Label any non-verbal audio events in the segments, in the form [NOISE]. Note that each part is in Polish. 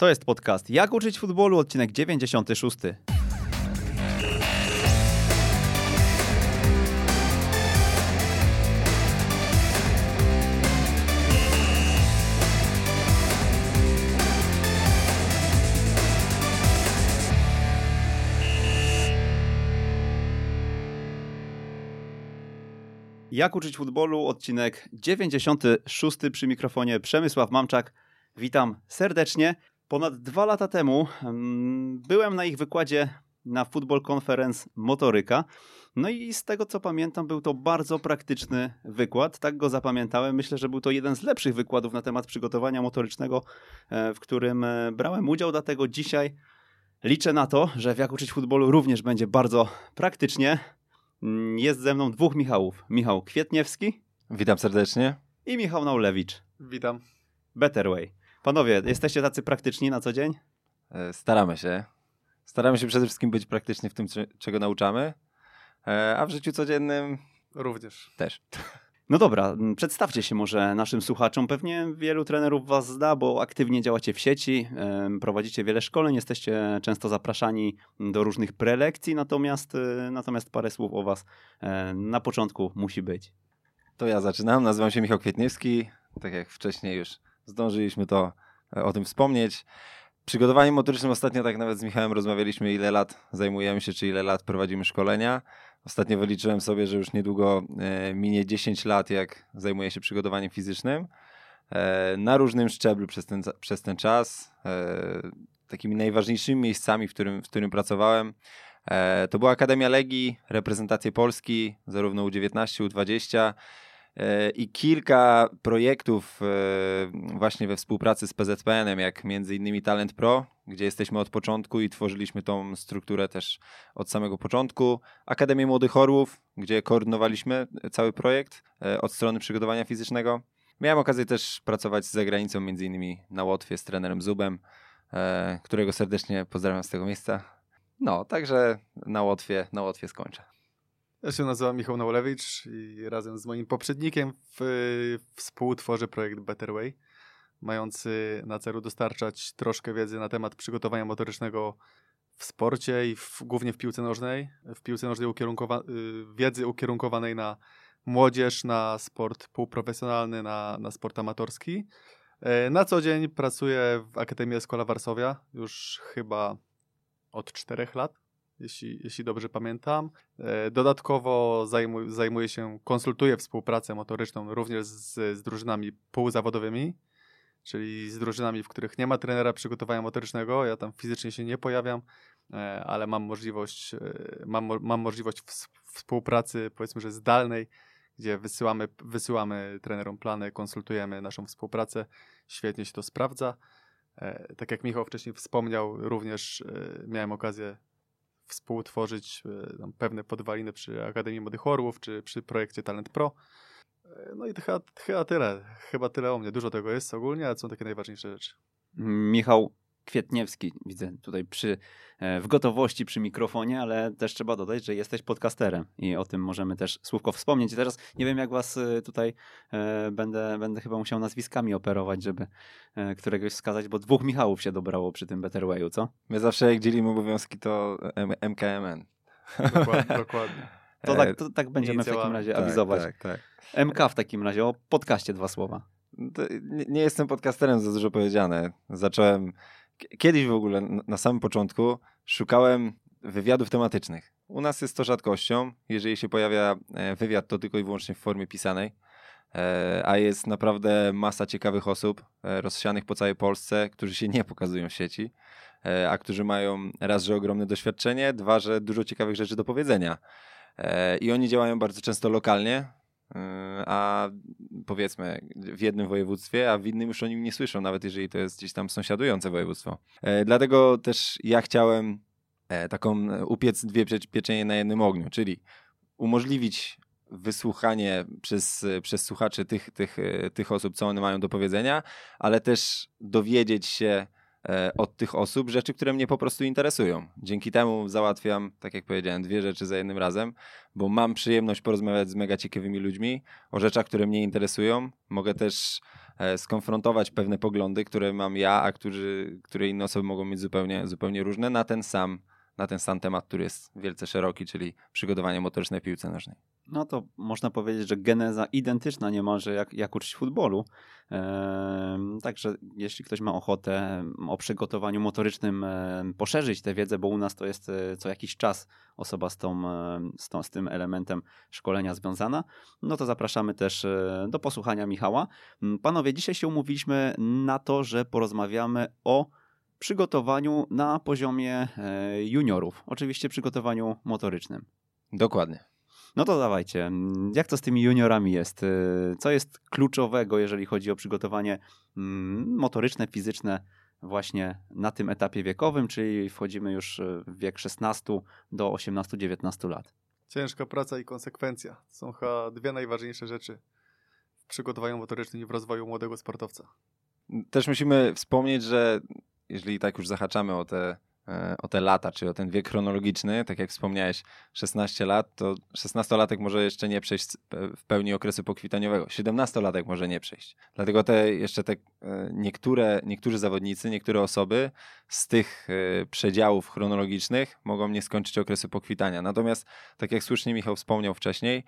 To jest podcast Jak uczyć futbolu, odcinek 96. Jak uczyć futbolu, odcinek 96 przy mikrofonie Przemysław Mamczak. Witam serdecznie. Ponad dwa lata temu byłem na ich wykładzie na Football Conference Motoryka. No i z tego co pamiętam, był to bardzo praktyczny wykład. Tak go zapamiętałem. Myślę, że był to jeden z lepszych wykładów na temat przygotowania motorycznego, e, w którym e, brałem udział. Dlatego dzisiaj liczę na to, że w Jak uczyć futbolu również będzie bardzo praktycznie. Mm, Jest ze mną dwóch Michałów. Michał Kwietniewski Witam serdecznie. i Michał Naulewicz. Witam. Better Way. Panowie, jesteście tacy praktyczni na co dzień? E, Staramy się. Staramy się przede wszystkim być praktyczni w tym, cze- czego nauczamy, e, a w życiu codziennym Również. też. No dobra, przedstawcie się może naszym słuchaczom. Pewnie wielu trenerów was zna, bo aktywnie działacie w sieci, prowadzicie wiele szkoleń, jesteście często zapraszani do różnych prelekcji, natomiast, y, natomiast parę słów o was e, na początku musi być. To ja zaczynam. Nazywam się Michał Kwietniewski. Tak jak wcześniej już zdążyliśmy to e, o tym wspomnieć. Przygotowaniem motorycznym ostatnio tak nawet z Michałem rozmawialiśmy, ile lat zajmujemy się, czy ile lat prowadzimy szkolenia. Ostatnio wyliczyłem sobie, że już niedługo e, minie 10 lat, jak zajmuję się przygotowaniem fizycznym. E, na różnym szczeblu przez ten, przez ten czas. Takimi najważniejszymi miejscami, w którym, w którym pracowałem, to była Akademia Legii, reprezentacje Polski, zarówno U19, U20 e, i kilka projektów e, właśnie we współpracy z PZPN-em, jak między innymi Talent Pro, gdzie jesteśmy od początku i tworzyliśmy tą strukturę też od samego początku. Akademię Młodych Orłów, gdzie koordynowaliśmy cały projekt e, od strony przygotowania fizycznego. Miałem okazję też pracować z zagranicą, między innymi na Łotwie z trenerem Zubem, e, którego serdecznie pozdrawiam z tego miejsca. No, także na Łotwie, na Łotwie skończę. Ja się nazywam Michał Naulewicz i razem z moim poprzednikiem w, współtworzę projekt Better Way, mający na celu dostarczać troszkę wiedzy na temat przygotowania motorycznego w sporcie i w, głównie w piłce nożnej. W piłce nożnej ukierunkowa- y, wiedzy ukierunkowanej na młodzież, na sport półprofesjonalny, na, na sport amatorski. E, Na co dzień pracuję w Akademii Escola Varsovia już chyba od czterech lat, jeśli, jeśli dobrze pamiętam. E, Dodatkowo zajmuję, zajmuję się, konsultuję współpracę motoryczną również z, z drużynami półzawodowymi, czyli z drużynami, w których nie ma trenera przygotowania motorycznego. Ja tam fizycznie się nie pojawiam, e, ale mam możliwość, e, mam, mam możliwość ws- współpracy, powiedzmy, że zdalnej, gdzie wysyłamy, wysyłamy trenerom plany, konsultujemy naszą współpracę. Świetnie się to sprawdza. Tak jak Michał wcześniej wspomniał, również miałem okazję współtworzyć e, pewne podwaliny przy Akademii Młodych Orłów, czy przy projekcie Talent Pro. E, No i chyba, chyba tyle. Chyba tyle o mnie. Dużo tego jest ogólnie, ale są takie najważniejsze rzeczy. Michał Kwietniewski, widzę tutaj przy, e, w gotowości przy mikrofonie, ale też trzeba dodać, że jesteś podcasterem i o tym możemy też słówko wspomnieć. I teraz nie wiem, jak was e, tutaj e, będę, będę chyba musiał nazwiskami operować, żeby e, któregoś wskazać, bo dwóch Michałów się dobrało przy tym Better Wayu, co? My zawsze jak dzielimy obowiązki, to M- MKMN. Dokładnie. [LAUGHS] dokładnie. To tak, to tak będziemy w takim razie tak, awizować. Tak, tak. MK w takim razie, o podcaście dwa słowa. Nie, nie jestem podcasterem, za dużo powiedziane. Zacząłem kiedyś w ogóle, na samym początku, szukałem wywiadów tematycznych. U nas jest to rzadkością. Jeżeli się pojawia e, wywiad, to tylko i wyłącznie w formie pisanej. E, A jest naprawdę masa ciekawych osób e, rozsianych po całej Polsce, którzy się nie pokazują w sieci, a którzy mają raz, że ogromne doświadczenie, dwa, że dużo ciekawych rzeczy do powiedzenia. I oni działają bardzo często lokalnie, a powiedzmy w jednym województwie, a w innym już o nim nie słyszą, nawet jeżeli to jest gdzieś tam sąsiadujące województwo. E, Dlatego też ja chciałem e, taką e, upiec dwie pie- pieczenie na jednym ogniu, czyli umożliwić wysłuchanie przez, przez słuchaczy tych, tych, e, tych osób, co one mają do powiedzenia, ale też dowiedzieć się od tych osób rzeczy, które mnie po prostu interesują. Dzięki temu załatwiam, tak jak powiedziałem, dwie rzeczy za jednym razem, bo mam przyjemność porozmawiać z mega ciekawymi ludźmi o rzeczach, które mnie interesują. Mogę też e, skonfrontować pewne poglądy, które mam ja, a którzy, które inne osoby mogą mieć zupełnie, zupełnie różne na ten sam na ten sam temat, który jest wielce szeroki, czyli przygotowanie motoryczne w piłce nożnej. No to można powiedzieć, że geneza identyczna niemalże jak, jak uczyć futbolu. Eee, także jeśli ktoś ma ochotę o przygotowaniu motorycznym e, poszerzyć tę wiedzę, bo u nas to jest e, co jakiś czas osoba z, tą, e, z, tą, z tym elementem szkolenia związana, no to zapraszamy też e, do posłuchania Michała. Panowie, dzisiaj się umówiliśmy na to, że porozmawiamy o przygotowaniu na poziomie e, juniorów. Oczywiście przygotowaniu motorycznym. Dokładnie. No to dawajcie, jak to z tymi juniorami jest? E, co jest kluczowego, jeżeli chodzi o przygotowanie mm, motoryczne, fizyczne właśnie na tym etapie wiekowym, czyli wchodzimy już e, w wiek 16 do 18-19 lat? Ciężka praca i konsekwencja. Są chyba dwie najważniejsze rzeczy w przygotowaniu motorycznym i w rozwoju młodego sportowca. Też musimy wspomnieć, że jeżeli tak już zahaczamy o te, e, o te lata, czy o ten wiek chronologiczny, tak jak wspomniałeś, 16 lat, to 16-latek może jeszcze nie przejść w pełni okresu pokwitaniowego. 17-latek może nie przejść. Dlatego te jeszcze te e, niektóre, niektórzy zawodnicy, niektóre osoby z tych e, przedziałów chronologicznych mogą nie skończyć okresu pokwitania. Natomiast, tak jak słusznie Michał wspomniał wcześniej,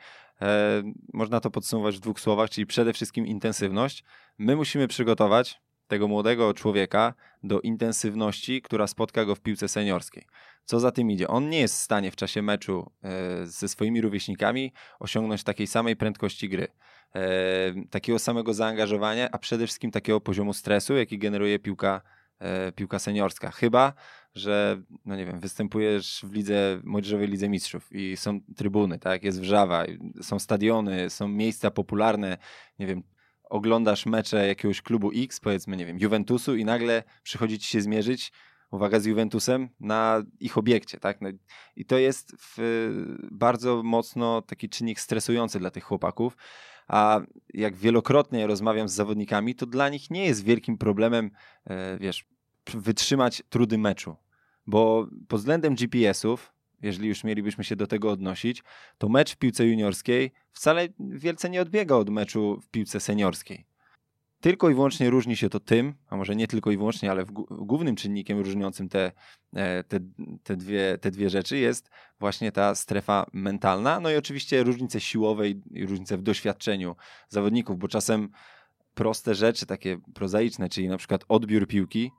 można to podsumować w dwóch słowach, czyli przede wszystkim intensywność. My musimy przygotować tego młodego człowieka do intensywności, która spotka go w piłce seniorskiej. Co za tym idzie? On nie jest w stanie w czasie meczu e, ze swoimi rówieśnikami osiągnąć takiej samej prędkości gry, e, takiego samego zaangażowania, a przede wszystkim takiego poziomu stresu, jaki generuje piłka, e, piłka seniorska. Chyba, że no nie wiem, występujesz w lidze, młodzieżowej lidze mistrzów i są trybuny, tak, jest wrzawa, są stadiony, są miejsca popularne, nie wiem, oglądasz mecze jakiegoś klubu X, powiedzmy, nie wiem, Juventusu i nagle przychodzi ci się zmierzyć, uwaga, z Juventusem na ich obiekcie, tak? No, I to jest w, bardzo mocno taki czynnik stresujący dla tych chłopaków, a jak wielokrotnie rozmawiam z zawodnikami, to dla nich nie jest wielkim problemem, e, wiesz, wytrzymać trudy meczu, bo pod względem GPS-ów jeżeli już mielibyśmy się do tego odnosić, to mecz w piłce juniorskiej wcale wielce nie odbiega od meczu w piłce seniorskiej. Tylko i wyłącznie różni się to tym, a może nie tylko i wyłącznie, ale głównym czynnikiem różniącym te, e, te, te, dwie, te dwie rzeczy jest właśnie ta strefa mentalna, no i oczywiście różnice siłowe i różnice w doświadczeniu zawodników, bo czasem proste rzeczy, takie prozaiczne, czyli na przykład odbiór piłki,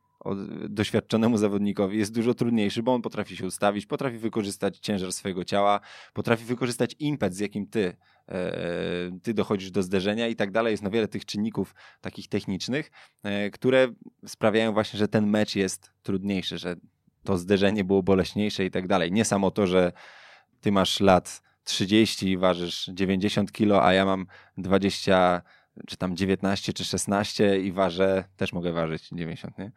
doświadczonemu zawodnikowi jest dużo trudniejszy, bo on potrafi się ustawić, potrafi wykorzystać ciężar swojego ciała, potrafi wykorzystać impet, z jakim ty, e, ty dochodzisz do zderzenia i tak dalej. Jest no wiele tych czynników takich technicznych, e, które sprawiają właśnie, że ten mecz jest trudniejszy, że to zderzenie było boleśniejsze i tak dalej. Nie samo to, że ty masz lat 30 i ważysz 90 kilo, a ja mam 20 czy tam 19 czy 16 i ważę, też mogę ważyć 90, nie?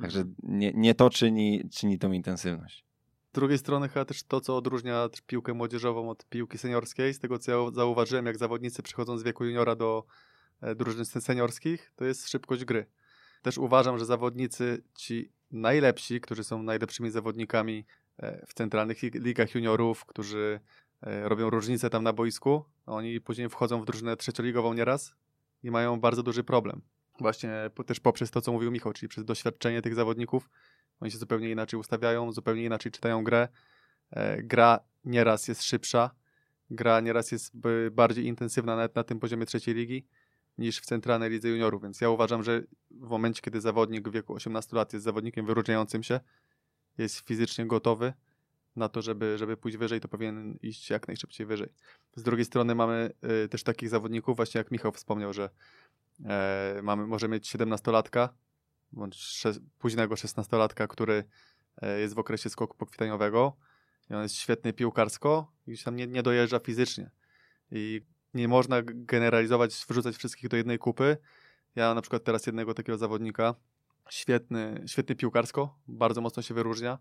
Także nie, nie to czyni, czyni tą intensywność. Z drugiej strony chyba też to, co odróżnia piłkę młodzieżową od piłki seniorskiej, z tego co ja zauważyłem, jak zawodnicy przychodzą z wieku juniora do e, drużyn seniorskich, to jest szybkość gry. Też uważam, że zawodnicy ci najlepsi, którzy są najlepszymi zawodnikami e, w centralnych ligach juniorów, którzy e, robią różnicę tam na boisku, oni później wchodzą w drużynę trzecioligową nieraz i mają bardzo duży problem właśnie też poprzez to, co mówił Michał, czyli przez doświadczenie tych zawodników. Oni się zupełnie inaczej ustawiają, zupełnie inaczej czytają grę. E, gra nieraz jest szybsza, gra nieraz jest bardziej intensywna nawet na tym poziomie trzeciej ligi niż w centralnej lidze juniorów, więc ja uważam, że w momencie, kiedy zawodnik w wieku 18 lat jest zawodnikiem wyróżniającym się, jest fizycznie gotowy na to, żeby, żeby pójść wyżej, to powinien iść jak najszybciej wyżej. Z drugiej strony mamy y, też takich zawodników, właśnie jak Michał wspomniał, że E, mamy, może mieć 17-latka, bądź późnego 16-latka, który e, jest w okresie skoku pokwitaniowego i on jest świetny piłkarsko i tam nie, nie dojeżdża fizycznie. I nie można generalizować, wrzucać wszystkich do jednej kupy. Ja na przykład teraz jednego takiego zawodnika, świetny, świetny piłkarsko, bardzo mocno się wyróżnia.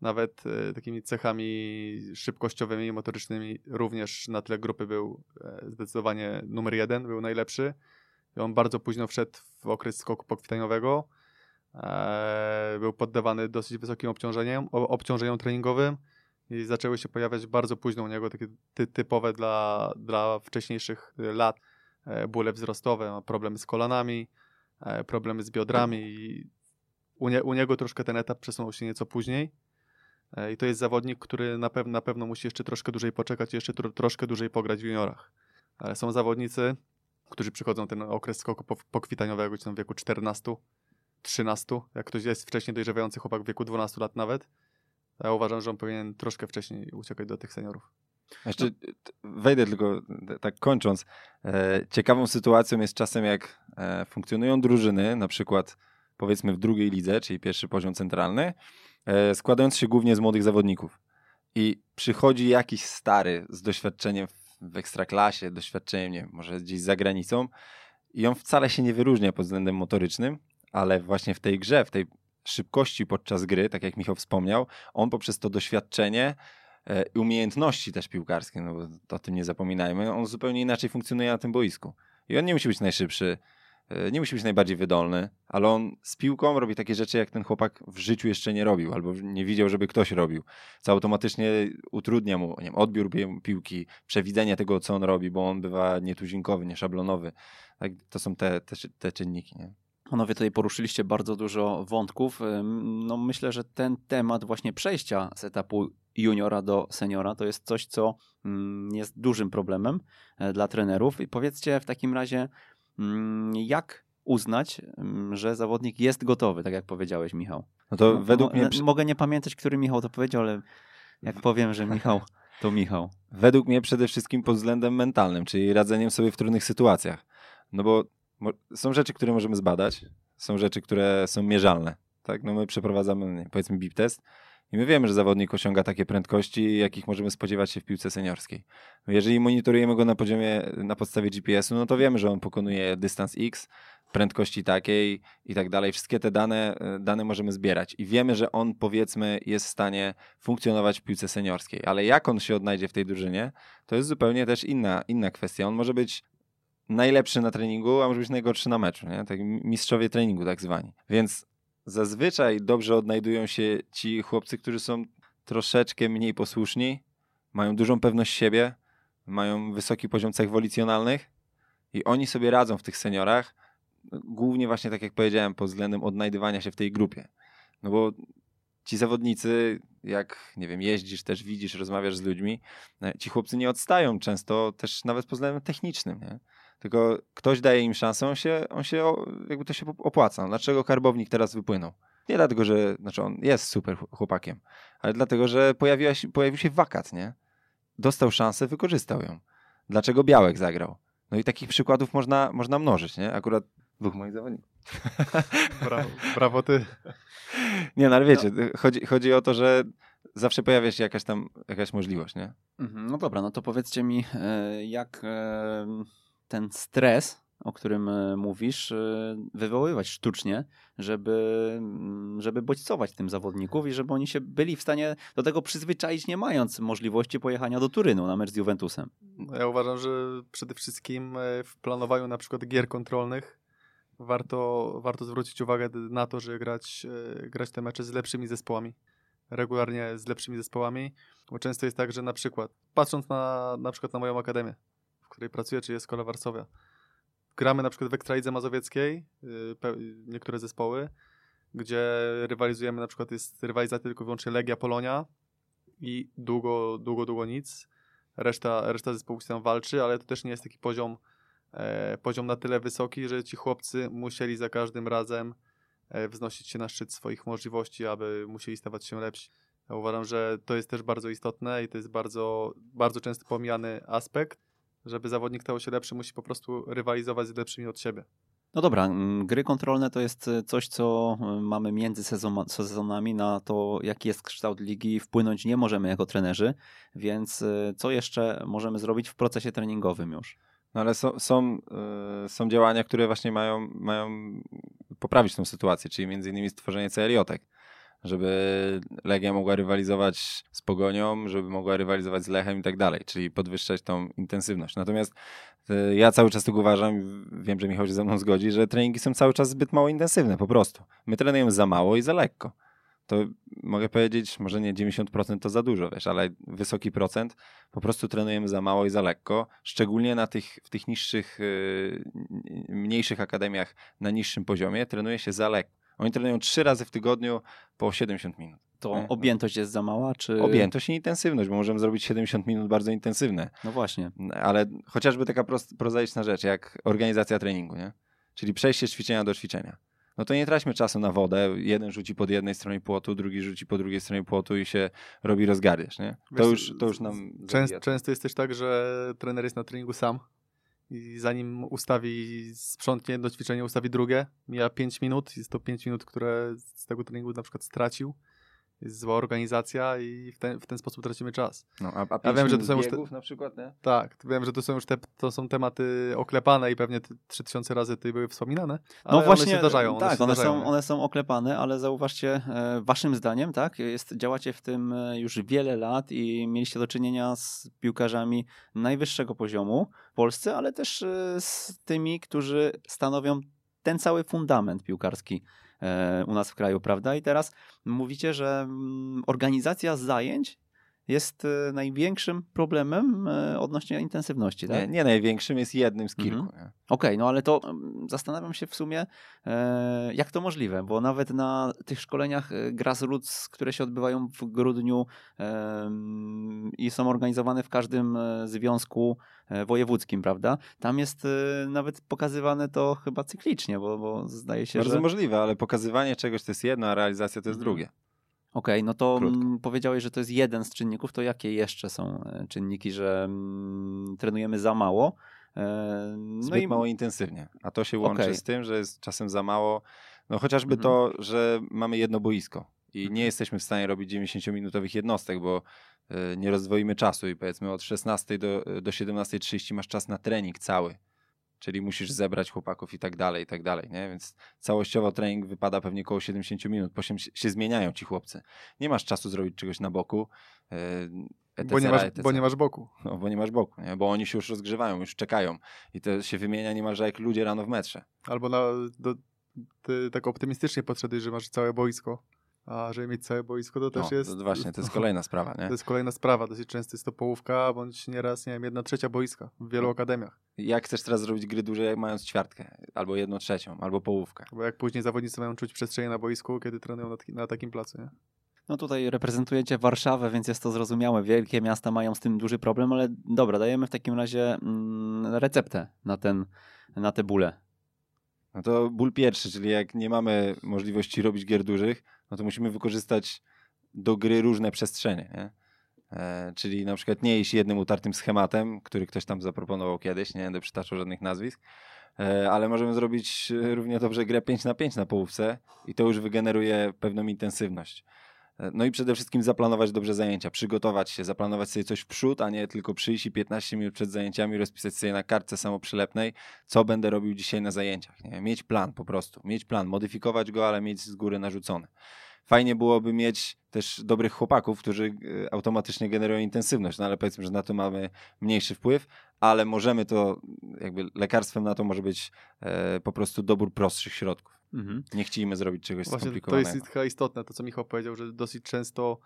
Nawet e, takimi cechami szybkościowymi i motorycznymi również na tle grupy był e, zdecydowanie numer jeden, był najlepszy. On bardzo późno wszedł w okres skoku pokwitaniowego. Eee, był poddawany dosyć wysokim obciążeniem, obciążeniom treningowym i zaczęły się pojawiać bardzo późno u niego takie ty, typowe dla, dla wcześniejszych lat e, bóle wzrostowe, problemy z kolanami, e, problemy z biodrami i u, nie, u niego troszkę ten etap przesunął się nieco później. I to jest zawodnik, który na, pew na pewno musi jeszcze troszkę dłużej poczekać, jeszcze tro troszkę dłużej pograć w juniorach. Ale są zawodnicy, którzy przychodzą ten okres skoku pokwitaniowego, gdzieś tam w wieku 14, 13. Jak ktoś jest wcześniej dojrzewający chłopak w wieku 12 lat nawet, ja uważam, że on powinien troszkę wcześniej uciekać do tych seniorów. Jeszcze wejdę tylko tak kończąc. E, ciekawą sytuacją jest czasem jak e, funkcjonują drużyny, na przykład powiedzmy w drugiej lidze, czyli pierwszy poziom centralny, e, składając się głównie z młodych zawodników. I przychodzi jakiś stary z doświadczeniem w ekstraklasie, doświadczeniem, nie wiem, może gdzieś za granicą i on wcale się nie wyróżnia pod względem motorycznym, ale właśnie w tej grze, w tej szybkości podczas gry, tak jak Michał wspomniał, on poprzez to doświadczenie e, i umiejętności też piłkarskie, no bo o tym nie zapominajmy, on zupełnie inaczej funkcjonuje na tym boisku. I on nie musi być najszybszy, nie musi być najbardziej wydolny, ale on z piłką robi takie rzeczy, jak ten chłopak w życiu jeszcze nie robił, albo nie widział, żeby ktoś robił. Co automatycznie utrudnia mu nie wiem, odbiór piłki, przewidzenie tego, co on robi, bo on bywa nietuzinkowy, nieszablonowy. Tak, to są te, te, te czynniki. Nie? Panowie tutaj poruszyliście bardzo dużo wątków. No myślę, że ten temat właśnie przejścia z etapu juniora do seniora to jest coś, co mm, jest dużym problemem e, dla trenerów. I powiedzcie w takim razie, jak uznać, mm, że zawodnik jest gotowy, tak jak powiedziałeś, Michał. No to no, według mnie... Mogę nie pamiętać, który Michał to powiedział, ale jak powiem, że Michał, [LAUGHS] to Michał. Według mnie przede wszystkim pod względem mentalnym, czyli radzeniem sobie w trudnych sytuacjach. No bo są rzeczy, które możemy zbadać, są rzeczy, które są mierzalne. Tak? No my przeprowadzamy, powiedzmy, BIP test i my wiemy, że zawodnik osiąga takie prędkości, jakich możemy spodziewać się w piłce seniorskiej. Jeżeli monitorujemy go na poziomie, na podstawie GPS-u, no to wiemy, że on pokonuje dystans X, prędkości takiej i tak dalej. Wszystkie te dane, dane możemy zbierać i wiemy, że on powiedzmy jest w stanie funkcjonować w piłce seniorskiej, ale jak on się odnajdzie w tej drużynie, to jest zupełnie też inna, inna kwestia. On może być najlepszy na treningu, a może być najgorszy na meczu, nie? Tak mistrzowie treningu tak zwani. Więc zazwyczaj dobrze odnajdują się ci chłopcy, którzy są troszeczkę mniej posłuszni, mają dużą pewność siebie, mają wysoki poziom cech wolicjonalnych i oni sobie radzą w tych seniorach, głównie właśnie tak jak powiedziałem, pod względem odnajdywania się w tej grupie. No bo ci zawodnicy, jak nie wiem, jeździsz, też widzisz, rozmawiasz z ludźmi, ci chłopcy nie odstają często też nawet pod względem technicznym, nie? Tylko ktoś daje im szansę, on się, on się jakby to się opłaca. Dlaczego karbownik teraz wypłynął? Nie dlatego, że znaczy on jest super chłopakiem, ale dlatego, że pojawiła się, pojawił się wakat, nie? Dostał szansę, wykorzystał ją. Dlaczego Białek zagrał? No i takich przykładów można, można mnożyć, nie? Akurat dwóch moich zawodników. [LAUGHS] Brawo, brawo ty. Nie, no ale wiecie, no. Chodzi, chodzi o to, że zawsze pojawia się jakaś tam jakaś możliwość, nie? Mhm, no dobra, no to powiedzcie mi, e, jak ten stres, o którym e, mówisz, e, wywoływać sztucznie, żeby, mm, żeby bodźcować tym zawodników i żeby oni się byli w stanie do tego przyzwyczaić, nie mając możliwości pojechania do Turynu na mecz z Juventusem. No, ja uważam, że przede wszystkim e, w planowaniu na przykład gier kontrolnych warto, warto zwrócić uwagę na to, że grać, grać te mecze z lepszymi zespołami. Regularnie z lepszymi zespołami, bo często jest tak, że na przykład, patrząc na, na przykład na moją akademię, w której pracuję, czy jest Szkoła Warszawia. Gramy na przykład w Ekstralidze Mazowieckiej, y, niektóre zespoły, gdzie rywalizujemy, na przykład jest rywalizacja tylko wyłącznie Legia Polonia i długo, długo, długo nic. Reszta, reszta zespołów się tam walczy, ale to też nie jest taki poziom, e, poziom na tyle wysoki, że ci chłopcy musieli za każdym razem e, wznosić się na szczyt swoich możliwości, aby musieli stawać się lepsi. Ja uważam, że to jest też bardzo istotne i to jest bardzo, bardzo często pomijany aspekt, żeby zawodnik stał się lepszy, musi po prostu rywalizować z lepszymi od siebie. No dobra, gry kontrolne to jest e, coś, co e, mamy między sezonami na to, jaki jest kształt ligi, wpłynąć nie możemy jako trenerzy, więc e, co jeszcze możemy zrobić w procesie treningowym już? No ale są, są, są działania, które właśnie mają, mają poprawić tą sytuację, czyli między innymi stworzenie CLJ-ek żeby Legia mogła rywalizować z Pogonią, żeby mogła rywalizować z Lechem i tak dalej, czyli podwyższać tą intensywność. Natomiast e, ja cały czas tak uważam, wiem, że Michał się ze mną zgodzi, że treningi są cały czas zbyt mało intensywne po prostu. My trenujemy za mało i za lekko. to mogę powiedzieć, może nie 90% to za dużo, wiesz, ale wysoki procent po prostu trenujemy za mało i za lekko, szczególnie na tych, w tych niższych, yy, mniejszych akademiach na niższym poziomie trenuje się za lekko. Oni trenują trzy razy w tygodniu po 70 minut. To Nie? objętość jest za mała, czy... Objętość i intensywność, bo możemy zrobić 70 minut bardzo intensywne, No właśnie. ale chociażby taka prost, prozaiczna rzecz, jak organizacja treningu, nie? czyli przejście z ćwiczenia do ćwiczenia. No to nie traćmy czasu na wodę. Jeden rzuci pod jednej stronie płotu, drugi rzuci po drugiej stronie płotu i się robi rozgardiasz, nie? To Wiesz, już, to już nam Częst, często jest też tak, że trener jest na treningu sam i zanim ustawi, sprzątnie jedno ćwiczenie, ustawi drugie, mija 5 minut, jest to 5 minut, które z tego treningu na przykład stracił. Jest zła organizacja i w ten, w ten sposób tracimy czas. No, a, a Ja wiem, że to są już te- na przykład, nie? Tak, wiem, że to są już te, to są tematy oklepane i pewnie te 3000 razy tutaj były wspominane, No właśnie, one się zdarzają. One tak, się one, zdarzają, są, one są oklepane, ale zauważcie, e, waszym zdaniem, tak, jest, działacie w tym e, już wiele lat i mieliście do czynienia z piłkarzami najwyższego poziomu w Polsce, ale też e, z tymi, którzy stanowią ten cały fundament piłkarski u nas w kraju, prawda? I teraz mówicie, że mm, organizacja zajęć jest e, największym problemem e, odnośnie intensywności, tak? nie? Nie największym, jest jednym z kilku. Mhm. Okej, no ale to mm, zastanawiam się w sumie, e, jak to możliwe, bo nawet na tych szkoleniach e, grassroots, które się odbywają w grudniu i są organizowane w każdym e, związku wojewódzkim, prawda? Tam jest e, nawet pokazywane to chyba cyklicznie, bo, bo zdaje się, Bardzo że... możliwe, ale pokazywanie czegoś to jest jedno, a realizacja to jest Mhm. drugie. Okej, no to Krótko. mm, powiedziałeś, że to jest jeden z czynników, to jakie jeszcze są e, czynniki, że mm, trenujemy za mało? E, No Zbyt mało intensywnie. A to się łączy Okej. z tym, że jest czasem za mało. No chociażby Mhm. to, że mamy jedno boisko i nie jesteśmy w stanie robić 90-minutowych jednostek, bo y, nie rozdwoimy czasu i powiedzmy od 16 do, do 17.30 masz czas na trening cały. Czyli musisz zebrać chłopaków i tak dalej, i tak dalej, nie? Więc całościowo trening wypada pewnie około 70 minut, potem się, się zmieniają ci chłopcy. Nie masz czasu zrobić czegoś na boku. y, etc., Bo nie, masz, etc. bo nie masz boku. No, bo nie masz boku, nie? bo oni się już rozgrzewają, już czekają i to się wymienia niemalże jak ludzie rano w metrze. Albo na, do, ty tak optymistycznie podszedłeś, że masz całe boisko. A żeby mieć całe boisko, to też no, jest... to właśnie, to jest kolejna sprawa, nie? [LAUGHS] To jest kolejna sprawa. Dosyć często jest to połówka, bądź nieraz, nie wiem, jedna trzecia boiska w wielu No. akademiach. Jak chcesz teraz zrobić gry duże, jak mając ćwiartkę, albo jedną trzecią, albo połówkę. Bo jak później zawodnicy mają czuć przestrzenie na boisku, kiedy trenują na, na takim placu, nie? No tutaj reprezentujecie Warszawę, więc jest to zrozumiałe. Wielkie miasta mają z tym duży problem, ale dobra, dajemy w takim razie mm, receptę na, ten, na te bóle. No to ból pierwszy, czyli jak nie mamy możliwości robić gier dużych, no to musimy wykorzystać do gry różne przestrzenie, nie? E, czyli na przykład nie iść jednym utartym schematem, który ktoś tam zaproponował kiedyś, nie będę przytaczał żadnych nazwisk, e, ale możemy zrobić e, równie dobrze grę 5 na 5 na połówce i to już wygeneruje pewną intensywność. No i przede wszystkim zaplanować dobrze zajęcia, przygotować się, zaplanować sobie coś w przód, a nie tylko przyjść i 15 minut przed zajęciami rozpisać sobie na kartce samoprzylepnej, co będę robił dzisiaj na zajęciach. Nie? Mieć plan po prostu, mieć plan, modyfikować go, ale mieć z góry narzucony. Fajnie byłoby mieć też dobrych chłopaków, którzy e, automatycznie generują intensywność, no ale powiedzmy, że na to mamy mniejszy wpływ, ale możemy to, jakby lekarstwem na to może być e, po prostu dobór prostszych środków. Mhm. Nie chcielibymy zrobić czegoś Właśnie to skomplikowanego. jest chyba istotne, to co Michał powiedział, że dosyć często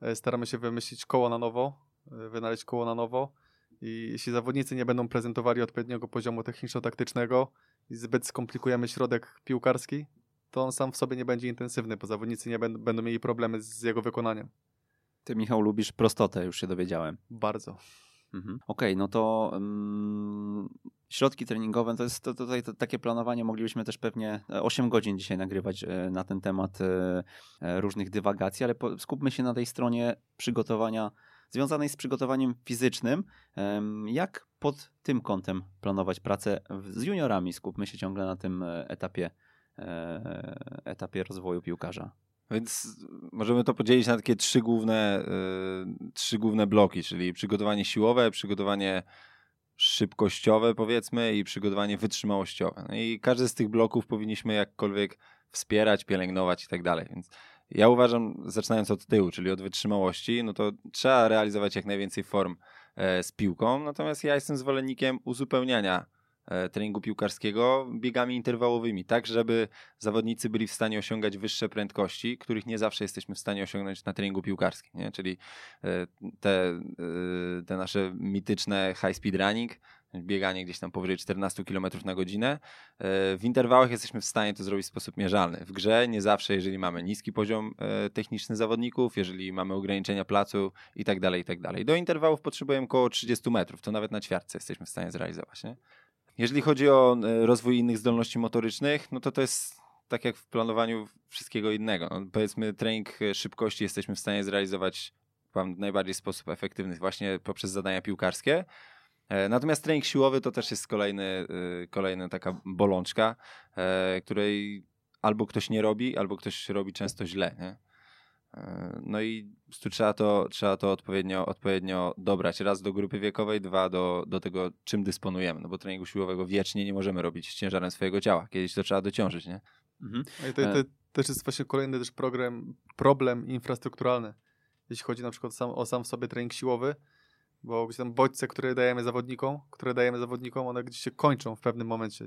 e, staramy się wymyślić koło na nowo, e, wynaleźć koło na nowo i jeśli zawodnicy nie będą prezentowali odpowiedniego poziomu techniczno-taktycznego i zbyt skomplikujemy środek piłkarski, to on sam w sobie nie będzie intensywny, bo zawodnicy nie będą, będą mieli problemy z jego wykonaniem. Ty, Michał, lubisz prostotę, już się dowiedziałem. Bardzo. Mhm. Okej, no to mm, środki treningowe, to jest to, tutaj to, takie planowanie, moglibyśmy też pewnie e, 8 godzin dzisiaj nagrywać e, na ten temat e, e, różnych dywagacji, ale po, skupmy się na tej stronie przygotowania, związanej z przygotowaniem fizycznym. Jak pod tym kątem planować pracę z juniorami? Skupmy się ciągle na tym e, etapie, e, etapie rozwoju piłkarza. Więc możemy to podzielić na takie trzy główne, y, trzy główne bloki, czyli przygotowanie siłowe, przygotowanie szybkościowe powiedzmy i przygotowanie wytrzymałościowe. No i każdy z tych bloków powinniśmy jakkolwiek wspierać, pielęgnować i tak dalej. Więc ja uważam, zaczynając od tyłu, czyli od wytrzymałości, no to trzeba realizować jak najwięcej form e, z piłką, natomiast ja jestem zwolennikiem uzupełniania treningu piłkarskiego biegami interwałowymi, tak żeby zawodnicy byli w stanie osiągać wyższe prędkości, których nie zawsze jesteśmy w stanie osiągnąć na treningu piłkarskim, nie? czyli e, te, e, te nasze mityczne high speed running, bieganie gdzieś tam powyżej 14 km na godzinę. E, w interwałach jesteśmy w stanie to zrobić w sposób mierzalny. W grze nie zawsze, jeżeli mamy niski poziom e, techniczny zawodników, jeżeli mamy ograniczenia placu i tak dalej, i tak dalej. Do interwałów potrzebujemy około 30 metrów, to nawet na ćwiartce jesteśmy w stanie zrealizować. Nie? Jeżeli chodzi o e, rozwój innych zdolności motorycznych, no to to jest tak jak w planowaniu wszystkiego innego. No, powiedzmy trening szybkości jesteśmy w stanie zrealizować w najbardziej sposób efektywny właśnie poprzez zadania piłkarskie, E, natomiast trening siłowy to też jest kolejny, kolejna taka bolączka, e, której albo ktoś nie robi, albo ktoś robi często źle. Nie? E, no i tu trzeba to, trzeba to odpowiednio, odpowiednio dobrać. Raz do grupy wiekowej, dwa do, do tego, czym dysponujemy. No bo treningu siłowego wiecznie nie możemy robić z ciężarem swojego ciała. Kiedyś to trzeba dociążyć, nie? Mhm. No I to, to, też jest właśnie kolejny też program, problem infrastrukturalny. Jeśli chodzi na przykład sam, o sam w sobie trening siłowy, bo gdzieś tam bodźce, które dajemy zawodnikom, które dajemy zawodnikom, one gdzieś się kończą w pewnym momencie,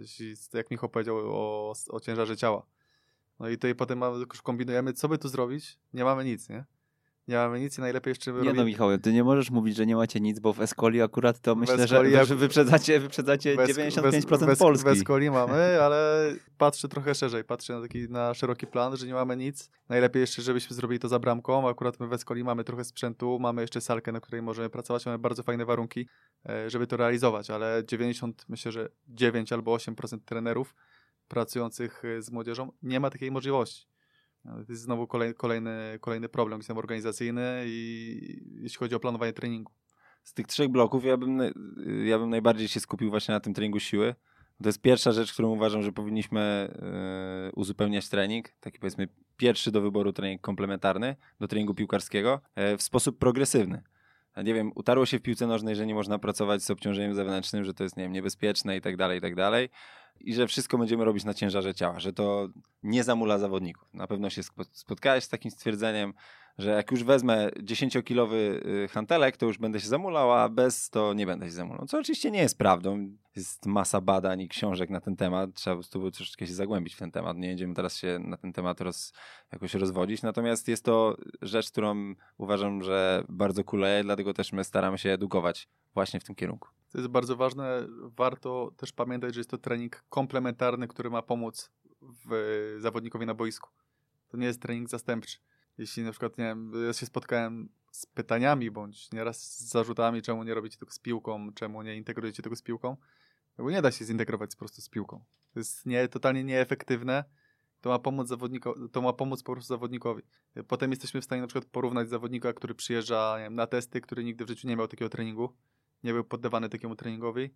jak Michał powiedział o, o ciężarze ciała. No i tutaj potem mamy, kombinujemy, co by tu zrobić, nie mamy nic, nie? nie mamy nic i najlepiej jeszcze... Nie robimy... no Michał, ty nie możesz mówić, że nie macie nic, bo w Escoli akurat to myślę, że jak... wyprzedzacie, wyprzedzacie bez, 95% bez, Polski. W Escoli mamy, ale patrzę trochę szerzej, patrzę na taki na szeroki plan, że nie mamy nic. Najlepiej jeszcze, żebyśmy zrobili to za bramką, akurat my w Escoli mamy trochę sprzętu, mamy jeszcze salkę, na której możemy pracować, mamy bardzo fajne warunki, e, żeby to realizować, ale 90, myślę, że 9 albo 8% trenerów pracujących e, z młodzieżą nie ma takiej możliwości. To jest znowu kolej, kolejny, kolejny problem jestem organizacyjny i jeśli chodzi o planowanie treningu. Z tych trzech bloków ja bym, ja bym najbardziej się skupił właśnie na tym treningu siły. To jest pierwsza rzecz, którą uważam, że powinniśmy yy, uzupełniać trening. Taki powiedzmy pierwszy do wyboru trening komplementarny do treningu piłkarskiego yy, w sposób progresywny. Nie wiem, utarło się w piłce nożnej, że nie można pracować z obciążeniem zewnętrznym, że to jest nie wiem, niebezpieczne i tak dalej, i tak dalej i że wszystko będziemy robić na ciężarze ciała, że to nie zamula zawodników. Na pewno się spotkałeś z takim stwierdzeniem, że jak już wezmę 10-kilowy y, hantelek, to już będę się zamulał, a bez to nie będę się zamulał. Co oczywiście nie jest prawdą. Jest masa badań i książek na ten temat. Trzeba po prostu troszeczkę się zagłębić w ten temat. Nie będziemy teraz się na ten temat roz, jakoś rozwodzić. Natomiast jest to rzecz, którą uważam, że bardzo kuleje, dlatego też my staramy się edukować właśnie w tym kierunku. To jest bardzo ważne. Warto też pamiętać, że jest to trening komplementarny, który ma pomóc w zawodnikowi na boisku. To nie jest trening zastępczy. Jeśli na przykład, nie wiem, ja się spotkałem z pytaniami, bądź nieraz z zarzutami, czemu nie robicie tego z piłką, czemu nie integrujecie tego z piłką, bo nie da się zintegrować po prostu z piłką. To jest nie, totalnie nieefektywne. To ma, pomóc to ma pomóc po prostu zawodnikowi. Potem jesteśmy w stanie na przykład porównać zawodnika, który przyjeżdża wiem, na testy, który nigdy w życiu nie miał takiego treningu, nie był poddawany takiemu treningowi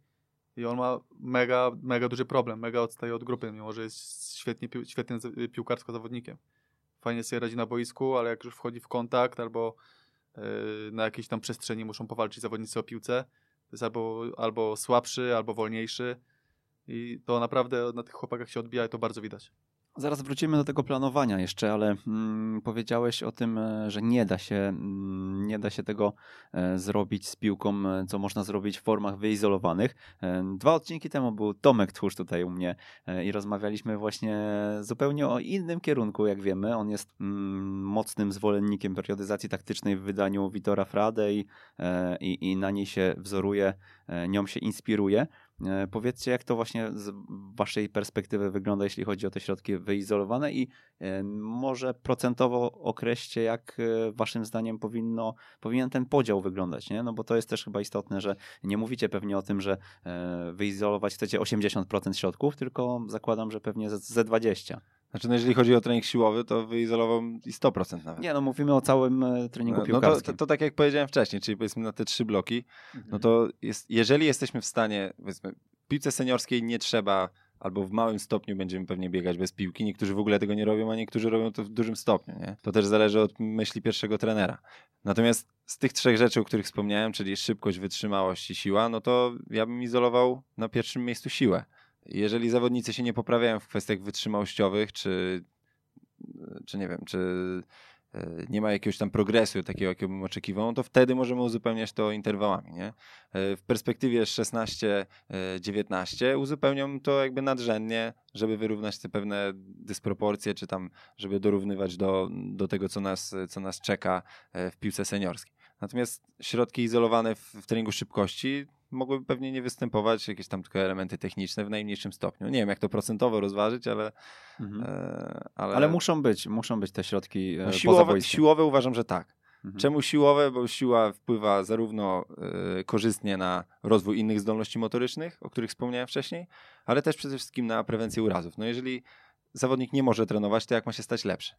i on ma mega, mega duży problem, mega odstaje od grupy, mimo że jest świetnie, świetnym piłkarsko zawodnikiem. Fajnie sobie radzi na boisku, ale jak już wchodzi w kontakt albo yy, na jakiejś tam przestrzeni muszą powalczyć zawodnicy o piłce, to jest albo, albo słabszy, albo wolniejszy i to naprawdę na tych chłopakach się odbija i to bardzo widać. Zaraz wrócimy do tego planowania jeszcze, ale mm, powiedziałeś o tym, e, że nie da się, mm, nie da się tego e, zrobić z piłką, e, co można zrobić w formach wyizolowanych. E, dwa odcinki temu był Tomek Tchórz tutaj u mnie e, i rozmawialiśmy właśnie zupełnie o innym kierunku, jak wiemy. On jest mm, mocnym zwolennikiem periodyzacji taktycznej w wydaniu Witora Frade i, e, i, i na niej się wzoruje, nią się inspiruje. E, powiedzcie, jak to właśnie z waszej perspektywy wygląda, jeśli chodzi o te środki wyizolowane i e, może procentowo określcie, jak e, waszym zdaniem powinno, powinien ten podział wyglądać, nie? No bo to jest też chyba istotne, że nie mówicie pewnie o tym, że wyizolować chcecie 80% środków, tylko zakładam, że pewnie ze 20%. Znaczy, no jeżeli chodzi o trening siłowy, to wyizolował i 100% nawet. Nie, no mówimy o całym treningu no, piłkarskim. No to, to, to, tak jak powiedziałem wcześniej, czyli powiedzmy na te trzy bloki, mhm. no to jest, jeżeli jesteśmy w stanie, powiedzmy, w piłce seniorskiej nie trzeba albo w małym stopniu będziemy pewnie biegać bez piłki. Niektórzy w ogóle tego nie robią, a niektórzy robią to w dużym stopniu. Nie? To też zależy od myśli pierwszego trenera. Natomiast z tych trzech rzeczy, o których wspomniałem, czyli szybkość, wytrzymałość i siła, no to ja bym izolował na pierwszym miejscu siłę. Jeżeli zawodnicy się nie poprawiają w kwestiach wytrzymałościowych, czy, czy nie wiem, czy e, nie ma jakiegoś tam progresu takiego, jakiego bym oczekiwał, no to wtedy możemy uzupełniać to interwałami. Nie? E, w perspektywie 16-19 uzupełniam to jakby nadrzędnie, żeby wyrównać te pewne dysproporcje, czy tam, żeby dorównywać do, do tego, co nas, co nas czeka w piłce seniorskiej. Natomiast środki izolowane w, w treningu szybkości mogłyby pewnie nie występować, jakieś tam tylko elementy techniczne w najmniejszym stopniu. Nie wiem, jak to procentowo rozważyć, ale... Mhm. E, ale... ale... muszą być, muszą być te środki e, no, siłowe, siłowe uważam, że tak. Mhm. Czemu siłowe? Bo siła wpływa zarówno e, korzystnie na rozwój innych zdolności motorycznych, o których wspomniałem wcześniej, ale też przede wszystkim na prewencję urazów. No jeżeli zawodnik nie może trenować, to jak ma się stać lepszy?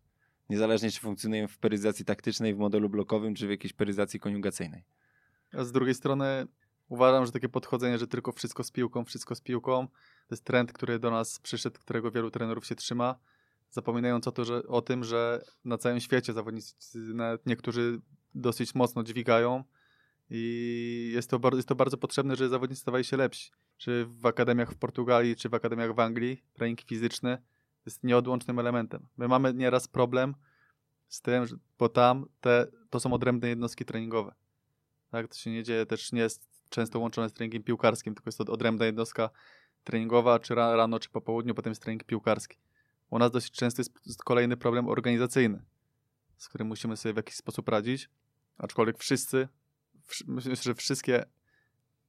Niezależnie czy funkcjonuje w peryzacji taktycznej, w modelu blokowym, czy w jakiejś peryzacji koniugacyjnej. A z drugiej strony uważam, że takie podchodzenie, że tylko wszystko z piłką, wszystko z piłką, to jest trend, który do nas przyszedł, którego wielu trenerów się trzyma, zapominając o, to, że, o tym, że na całym świecie zawodnicy, niektórzy dosyć mocno dźwigają i jest to, jest to bardzo potrzebne, że zawodnicy stawali się lepsi. Czy w akademiach w Portugalii, czy w akademiach w Anglii, trening fizyczny jest nieodłącznym elementem. My mamy nieraz problem z tym, bo tam te, to są odrębne jednostki treningowe. Tak, to się nie dzieje, też nie jest często łączone z treningiem piłkarskim, tylko jest to odrębna jednostka treningowa, czy rano, czy po południu, potem jest trening piłkarski. U nas dosyć często jest kolejny problem organizacyjny, z którym musimy sobie w jakiś sposób radzić, aczkolwiek wszyscy, myślę, że wszystkie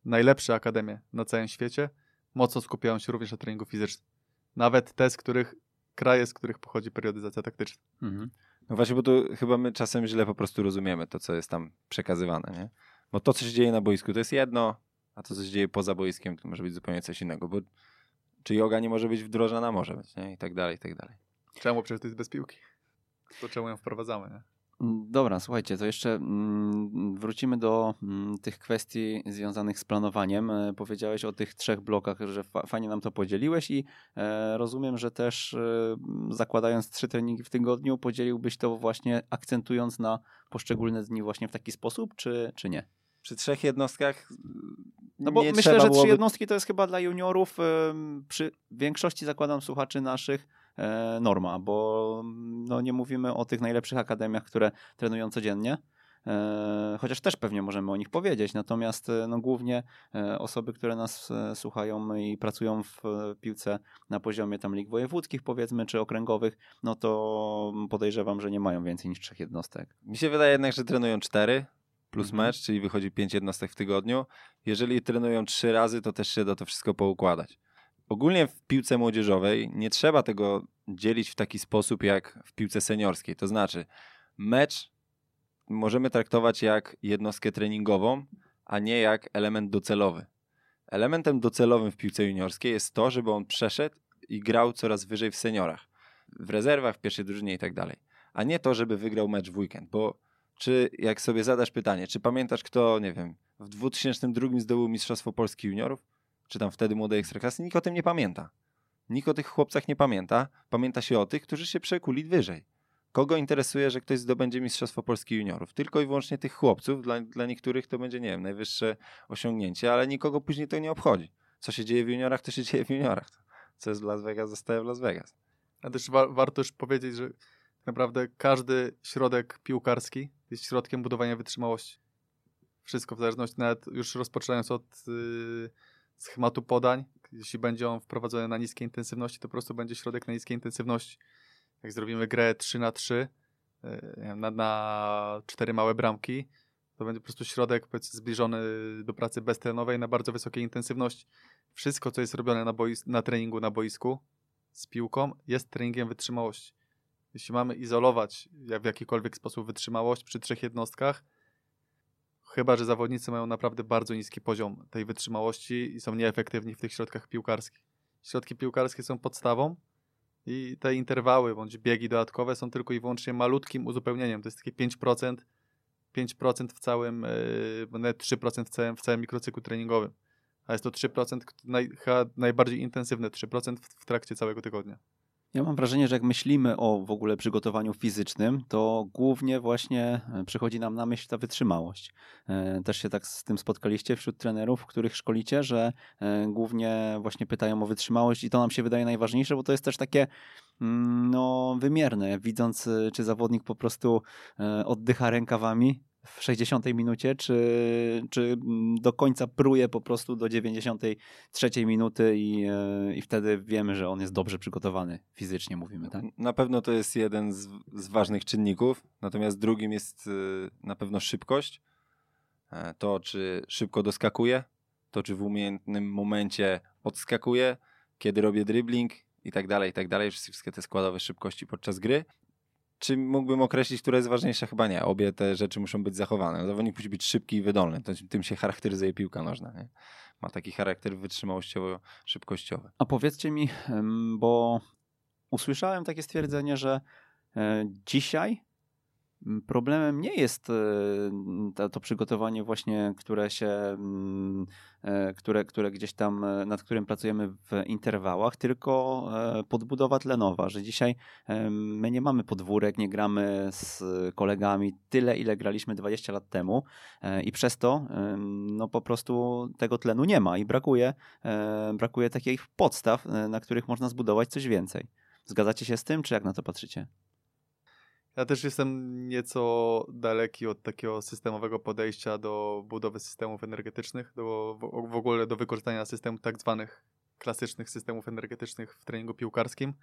najlepsze akademie na całym świecie mocno skupiają się również na treningu fizycznym. Nawet te, z których kraje, z których pochodzi periodyzacja taktyczna. Mhm. No właśnie, bo tu chyba my czasem źle po prostu rozumiemy to, co jest tam przekazywane, nie? Bo to, co się dzieje na boisku, to jest jedno, a to, co się dzieje poza boiskiem, to może być zupełnie coś innego, bo czy yoga nie może być wdrożona? Może być, nie? I tak dalej, i tak dalej. Czemu? Przecież to jest bez piłki. To czemu ją wprowadzamy, nie? Mm, dobra, słuchajcie, to jeszcze mm, wrócimy do mm, tych kwestii związanych z planowaniem. E, powiedziałeś o tych trzech blokach, że fajnie nam to podzieliłeś i e, rozumiem, że też e, zakładając trzy treningi w tygodniu, podzieliłbyś to właśnie akcentując na poszczególne dni właśnie w taki sposób, czy, czy nie? Przy trzech jednostkach no bo myślę, że trzy jednostki to jest chyba dla juniorów, przy większości zakładam słuchaczy naszych, E, norma, bo no, nie mówimy o tych najlepszych akademiach, które trenują codziennie. E, chociaż też pewnie możemy o nich powiedzieć, natomiast e, no, głównie osoby, które nas słuchają i pracują w piłce na poziomie tam lig wojewódzkich powiedzmy, czy okręgowych, no to podejrzewam, że nie mają więcej niż trzech jednostek. Mi się wydaje jednak, że trenują cztery plus mhm. mecz, czyli wychodzi pięć jednostek w tygodniu. Jeżeli trenują trzy razy, to też się da to wszystko poukładać ogólnie w piłce młodzieżowej nie trzeba tego dzielić w taki sposób jak w piłce seniorskiej. To znaczy, mecz możemy traktować jak jednostkę treningową, a nie jak element docelowy. Elementem docelowym w piłce juniorskiej jest to, żeby on przeszedł i grał coraz wyżej w seniorach, w rezerwach, w pierwszej drużynie i tak dalej. A nie to, żeby wygrał mecz w weekend, bo czy jak sobie zadasz pytanie, czy pamiętasz kto, nie wiem, w 2002 zdobył Mistrzostwo Polski Juniorów? czy tam wtedy młodej ekstraklasy, nikt o tym nie pamięta. Nikt o tych chłopcach nie pamięta. Pamięta się o tych, którzy się przekuli wyżej. Kogo interesuje, że ktoś zdobędzie Mistrzostwo Polski Juniorów? Tylko i wyłącznie tych chłopców. Dla, dla niektórych to będzie, nie wiem, najwyższe osiągnięcie, ale nikogo później to nie obchodzi. Co się dzieje w juniorach, to się dzieje w juniorach. Co jest w Las Vegas, zostaje w Las Vegas. A też wa warto już powiedzieć, że naprawdę każdy środek piłkarski jest środkiem budowania wytrzymałości. Wszystko w zależności, nawet już rozpoczynając od... Yy schematu podań. Jeśli będzie on wprowadzony na niskiej intensywności, to po prostu będzie środek na niskiej intensywności. Jak zrobimy grę 3 na 3 e, na, na 4 małe bramki, to będzie po prostu środek zbliżony do pracy beztlenowej na bardzo wysokiej intensywności. Wszystko, co jest robione na, na treningu na boisku z piłką, jest treningiem wytrzymałości. Jeśli mamy izolować w jakikolwiek sposób wytrzymałość przy trzech jednostkach, Chyba, że zawodnicy mają naprawdę bardzo niski poziom tej wytrzymałości i są nieefektywni w tych środkach piłkarskich. Środki piłkarskie są podstawą i te interwały bądź biegi dodatkowe są tylko i wyłącznie malutkim uzupełnieniem. To jest takie 5%, 5% w całym, yy, nawet 3% w całym, w całym mikrocyklu treningowym. A jest to 3%, naj, najbardziej intensywne 3% w, w trakcie całego tygodnia. Ja mam wrażenie, że jak myślimy o w ogóle przygotowaniu fizycznym, to głównie właśnie e, przychodzi nam na myśl ta wytrzymałość. E, też się tak z tym spotkaliście wśród trenerów, których szkolicie, że e, głównie właśnie pytają o wytrzymałość i to nam się wydaje najważniejsze, bo to jest też takie mm, no, wymierne, widząc czy zawodnik po prostu oddycha rękawami, w 60 minucie, czy, czy do końca pruje po prostu do 93 minuty i, e, i wtedy wiemy, że on jest dobrze przygotowany fizycznie, mówimy, tak? Na pewno to jest jeden z, z ważnych czynników, natomiast drugim jest e, na pewno szybkość. E, to, czy szybko doskakuje, to, czy w umiejętnym momencie odskakuje, kiedy robię dribbling i tak dalej, i tak dalej. Wszystkie te składowe szybkości podczas gry. Czy mógłbym określić, która jest ważniejsza? Chyba nie. Obie te rzeczy muszą być zachowane. Zawodnik musi być szybki i wydolny. Tym się charakteryzuje piłka nożna. Nie? Ma taki charakter wytrzymałościowo-szybkościowy. A powiedzcie mi, bo usłyszałem takie stwierdzenie, że e, dzisiaj Problemem nie jest e, to, to, przygotowanie właśnie, które się, mm, e, które, które gdzieś tam, e, nad którym pracujemy w interwałach, tylko podbudowa tlenowa, że dzisiaj my nie mamy podwórek, nie gramy z kolegami tyle, ile graliśmy 20 lat temu i przez to no po prostu tego tlenu nie ma i brakuje, brakuje takich podstaw, na których można zbudować coś więcej. Zgadzacie się z tym, czy jak na to patrzycie? Ja też jestem nieco daleki od takiego systemowego podejścia do budowy systemów energetycznych, do, w ogóle do wykorzystania systemów tak zwanych klasycznych systemów energetycznych w treningu piłkarskim.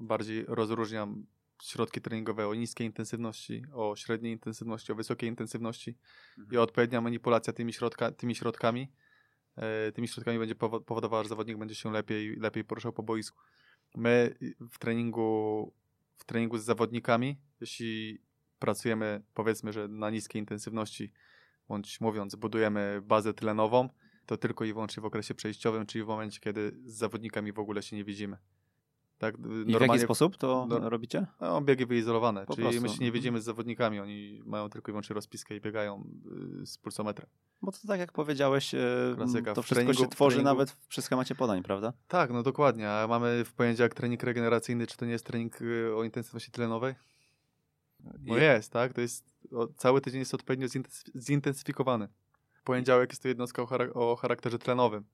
Bardziej rozróżniam środki treningowe o niskiej intensywności, o średniej intensywności, o wysokiej intensywności mhm. i odpowiednia manipulacja tymi, środka, tymi środkami e, tymi środkami będzie powodowała, że zawodnik będzie się lepiej, lepiej poruszał po boisku. My w treningu w treningu z zawodnikami, jeśli pracujemy powiedzmy, że na niskiej intensywności, bądź mówiąc, budujemy bazę tlenową, to tylko i wyłącznie w okresie przejściowym, czyli w momencie, kiedy z zawodnikami w ogóle się nie widzimy. Tak, I w jaki sposób to no, robicie? No, biegi wyizolowane, po czyli prostu. my się nie mhm. widzimy z zawodnikami, oni mają tylko i wyłącznie rozpiskę i biegają y, z pulsometrem. Bo to tak jak powiedziałeś, y, Klasyka. to wszystko się tworzy treningu... nawet przy schemacie podań, prawda? Tak, no dokładnie, a mamy w poniedziałek trening regeneracyjny, czy to nie jest trening y, o intensywności tlenowej? No jest, tak, to jest, o, cały tydzień jest odpowiednio zintensyfikowany. Poniedziałek jest to jednostka o, charak o charakterze tlenowym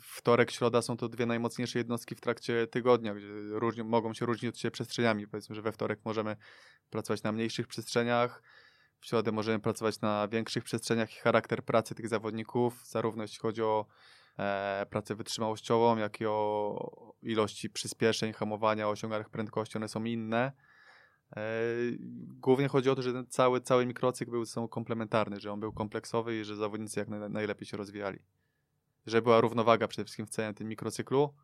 wtorek, środa są to dwie najmocniejsze jednostki w trakcie tygodnia, gdzie różni, mogą się różnić od siebie przestrzeniami. Powiedzmy, że we wtorek możemy pracować na mniejszych przestrzeniach, w środę możemy pracować na większych przestrzeniach i charakter pracy tych zawodników, zarówno jeśli chodzi o e, pracę wytrzymałościową, jak i o ilości przyspieszeń, hamowania, osiąganych prędkości, one są inne. E, głównie chodzi o to, że ten cały, cały mikrocykl był są komplementarny, że on był kompleksowy i że zawodnicy jak najlepiej się rozwijali żeby była równowaga przede wszystkim w całym tym mikrocyklu.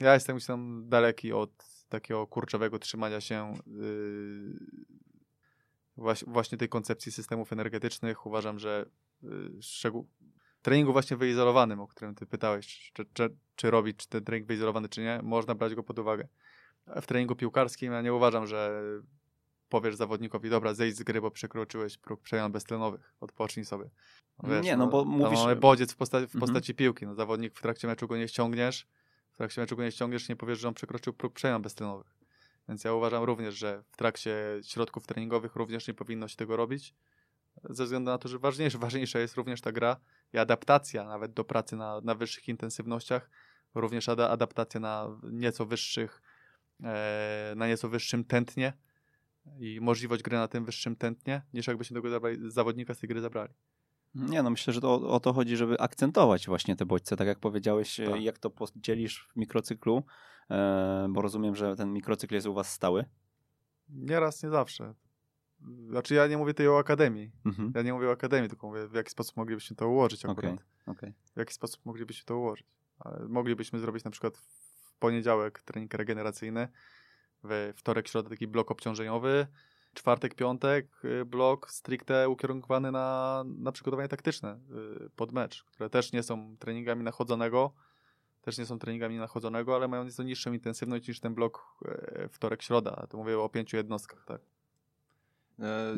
Ja jestem gdzieś tam daleki od takiego kurczowego trzymania się yy, właśnie tej koncepcji systemów energetycznych. Uważam, że yy, szczegół treningu właśnie wyizolowanym, o którym ty pytałeś, czy, czy, czy robić czy ten trening wyizolowany, czy nie, można brać go pod uwagę. W treningu piłkarskim ja nie uważam, że powiesz zawodnikowi, dobra, zejdź z gry, bo przekroczyłeś próg przemian beztlenowych, odpocznij sobie. Wiesz, nie, no, no bo mówisz... Mamy bodziec w, posta w mhm. postaci piłki, no zawodnik w trakcie meczu go nie ściągniesz, w trakcie meczu go nie ściągniesz, nie powiesz, że on przekroczył próg przemian beztlenowych. Więc ja uważam również, że w trakcie środków treningowych również nie powinno się tego robić, ze względu na to, że ważniejsze, [LAUGHS] ważniejsza jest również ta gra i adaptacja nawet do pracy na, na wyższych intensywnościach, również ad adaptacja na nieco wyższych, e, na nieco wyższym tętnie, i możliwość gry na tym wyższym tętnie, niż jakby się tego zawodnika z tej gry zabrali. Nie, no myślę, że to, o to chodzi, żeby akcentować właśnie te bodźce, tak jak powiedziałeś, tak. jak to podzielisz w mikrocyklu, e, bo rozumiem, że ten mikrocykl jest u was stały. Nieraz, nie zawsze. Znaczy ja nie mówię tutaj o akademii. Mhm. Ja nie mówię o akademii, tylko mówię w jaki sposób moglibyśmy to ułożyć akurat. Okay. Okay. W jaki sposób moglibyśmy to ułożyć. Ale moglibyśmy zrobić na przykład w poniedziałek trening regeneracyjny, we wtorek, środę taki blok obciążeniowy, czwartek, piątek y, blok stricte ukierunkowany na, na przygotowanie taktyczne y, pod mecz, które też nie są treningami nachodzonego, też nie są treningami nachodzonego, ale mają nieco niższą intensywność niż ten blok y, wtorek, środa. To mówię o pięciu jednostkach, tak.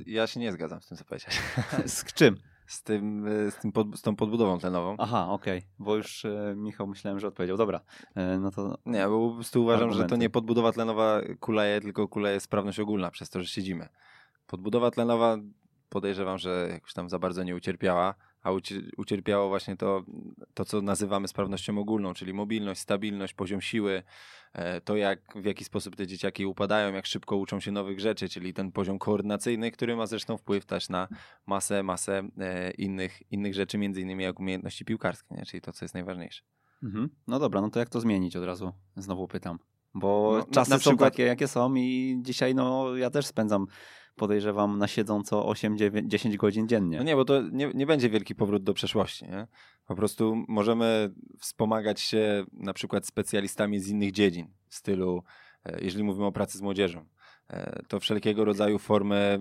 Ja się nie zgadzam z tym, co powiedziałeś. [LAUGHS] Z czym? Z, tym, e, z, tym pod, z tą podbudową tlenową. Aha, okej, okay. bo już e, Michał myślałem, że odpowiedział. Dobra, e, no to... Nie, bo po prostu uważam, argumenty. że to nie podbudowa tlenowa kuleje, tylko kuleje sprawność ogólna przez to, że siedzimy. Podbudowa tlenowa podejrzewam, że jakoś tam za bardzo nie ucierpiała, a ucierpiało właśnie to, to, co nazywamy sprawnością ogólną, czyli mobilność, stabilność, poziom siły, e, to jak, w jaki sposób te dzieciaki upadają, jak szybko uczą się nowych rzeczy, czyli ten poziom koordynacyjny, który ma zresztą wpływ też na masę, masę e, innych, innych rzeczy, między innymi jak umiejętności piłkarskie, nie? czyli to, co jest najważniejsze. Mhm. No dobra, no to jak to zmienić od razu? Znowu pytam. Bo no, czasy są takie, jakie są i dzisiaj no ja też spędzam podejrzewam na siedząco 8-10 godzin dziennie. No nie, bo to nie, nie będzie wielki powrót do przeszłości. Nie? Po prostu możemy wspomagać się na przykład specjalistami z innych dziedzin, w stylu, e, jeżeli mówimy o pracy z młodzieżą, e, to wszelkiego rodzaju formy,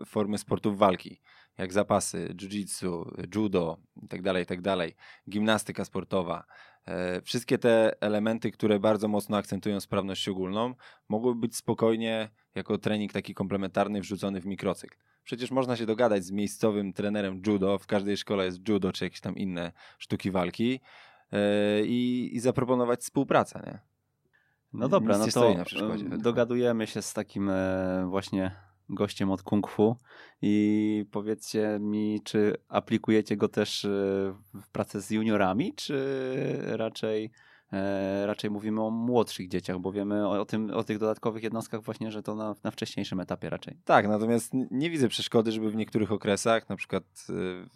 e, formy sportów walki, jak zapasy, jiu-jitsu, judo itd., tak itd., tak gimnastyka sportowa, E, wszystkie te elementy, które bardzo mocno akcentują sprawność ogólną, mogłyby być spokojnie jako trening taki komplementarny wrzucony w mikrocykl. Przecież można się dogadać z miejscowym trenerem judo, w każdej szkole jest judo czy jakieś tam inne sztuki walki e, i, i zaproponować współpracę. Nie? No dobra, Nic no to dogadujemy się z takim e, właśnie gościem od Kung Fu i powiedzcie mi, czy aplikujecie go też e, w pracę z juniorami, czy raczej e, raczej mówimy o młodszych dzieciach, bo wiemy o, tym, o tych dodatkowych jednostkach właśnie, że to na, na wcześniejszym etapie raczej. Tak, natomiast nie widzę przeszkody, żeby w niektórych okresach, na przykład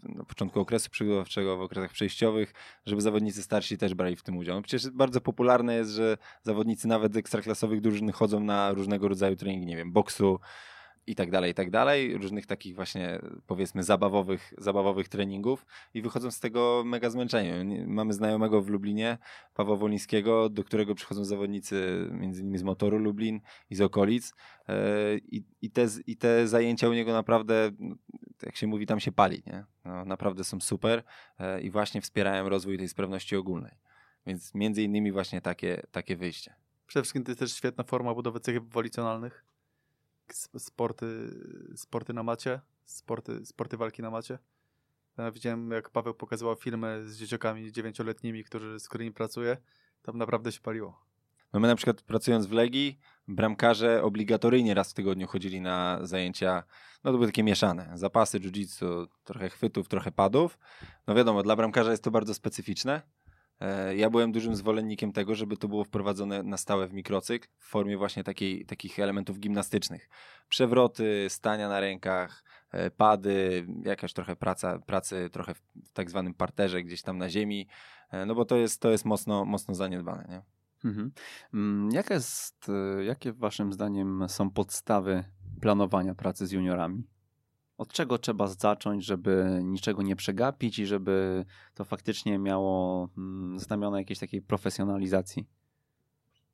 e, na początku okresu przygotowawczego, w okresach przejściowych, żeby zawodnicy starsi też brali w tym udział. No przecież bardzo popularne jest, że zawodnicy nawet ekstraklasowych drużyn chodzą na różnego rodzaju treningi, nie wiem, boksu, i tak dalej, i tak dalej, różnych takich właśnie powiedzmy zabawowych, zabawowych treningów i wychodzą z tego mega zmęczeni. Mamy znajomego w Lublinie, Pawła Wolińskiego, do którego przychodzą zawodnicy między innymi z motoru Lublin i z okolic e, i, i, te, i te zajęcia u niego naprawdę, jak się mówi, tam się pali, nie? No, naprawdę są super e, i właśnie wspierają rozwój tej sprawności ogólnej. Więc między innymi właśnie takie, takie wyjście. Przede wszystkim to jest też świetna forma budowy cech ewolicjonalnych sporty, sporty na macie, sporty, sporty walki na macie. Widziałem, jak Paweł pokazywał filmy z dzieciakami dziewięcioletnimi, którzy, z którymi pracuje. Tam naprawdę się paliło. No my na przykład pracując w Legii, bramkarze obligatoryjnie raz w tygodniu chodzili na zajęcia, no to były takie mieszane, zapasy, jiu-jitsu, trochę chwytów, trochę padów. No wiadomo, dla bramkarza jest to bardzo specyficzne, ja byłem dużym zwolennikiem tego, żeby to było wprowadzone na stałe w mikrocykl w formie właśnie takiej, takich elementów gimnastycznych. Przewroty, stania na rękach, e, pady, jakaś trochę praca, pracy trochę w tak zwanym parterze gdzieś tam na ziemi, e, no bo to jest, to jest mocno, mocno zaniedbane. Nie? Mhm. Mm, jaka jest, jakie waszym zdaniem są podstawy planowania pracy z juniorami? Od czego trzeba zacząć, żeby niczego nie przegapić i żeby to faktycznie miało mm, znamiona jakiejś takiej profesjonalizacji?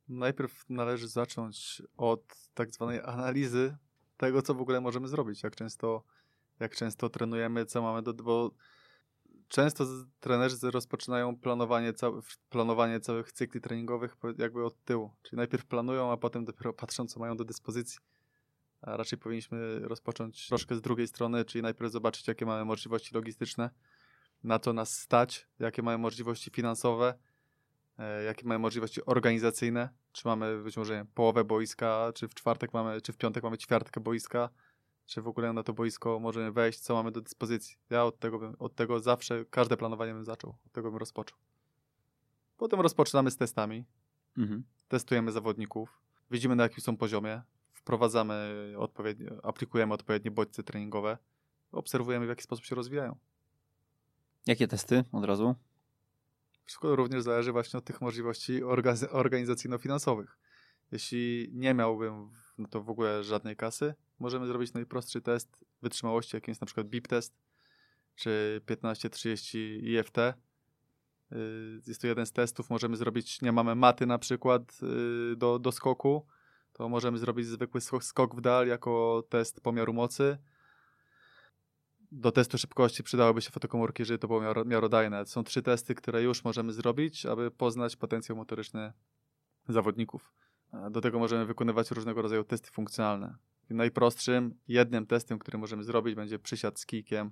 Najpierw należy zacząć od tak zwanej analizy tego, co w ogóle możemy zrobić, jak często, jak często trenujemy, co mamy do... Bo często trenerzy rozpoczynają planowanie, cał, planowanie całych cykli treningowych jakby od tyłu. Czyli najpierw planują, a potem dopiero patrzą, co mają do dyspozycji a raczej powinniśmy rozpocząć troszkę z drugiej strony, czyli najpierw zobaczyć, jakie mamy możliwości logistyczne, na co nas stać, jakie mamy możliwości finansowe, e, jakie mamy możliwości organizacyjne, czy mamy być może połowę boiska, czy w czwartek mamy, czy w piątek mamy ćwiartkę boiska, czy w ogóle na to boisko możemy wejść, co mamy do dyspozycji. Ja od tego, bym, od tego zawsze, każde planowanie bym zaczął, od tego bym rozpoczął. Potem rozpoczynamy z testami, mhm. testujemy zawodników, widzimy na jakim są poziomie, wprowadzamy odpowiednie, aplikujemy odpowiednie bodźce treningowe, obserwujemy w jaki sposób się rozwijają. Jakie testy od razu? Wszystko również zależy właśnie od tych możliwości organizacyjno-finansowych. Jeśli nie miałbym no to w ogóle żadnej kasy, możemy zrobić najprostszy test wytrzymałości, jakim jest na przykład BIP test, czy 15-30 IFT. Y, jest to jeden z testów. Możemy zrobić, nie mamy maty na przykład y, do, do skoku, to możemy zrobić zwykły skok w dal jako test pomiaru mocy. Do testu szybkości przydałyby się fotokomórki, żeby to było miarodajne. Są trzy testy, które już możemy zrobić, aby poznać potencjał motoryczny zawodników. Do tego możemy wykonywać różnego rodzaju testy funkcjonalne. Najprostszym, jednym testem, który możemy zrobić, będzie przysiad z kijkiem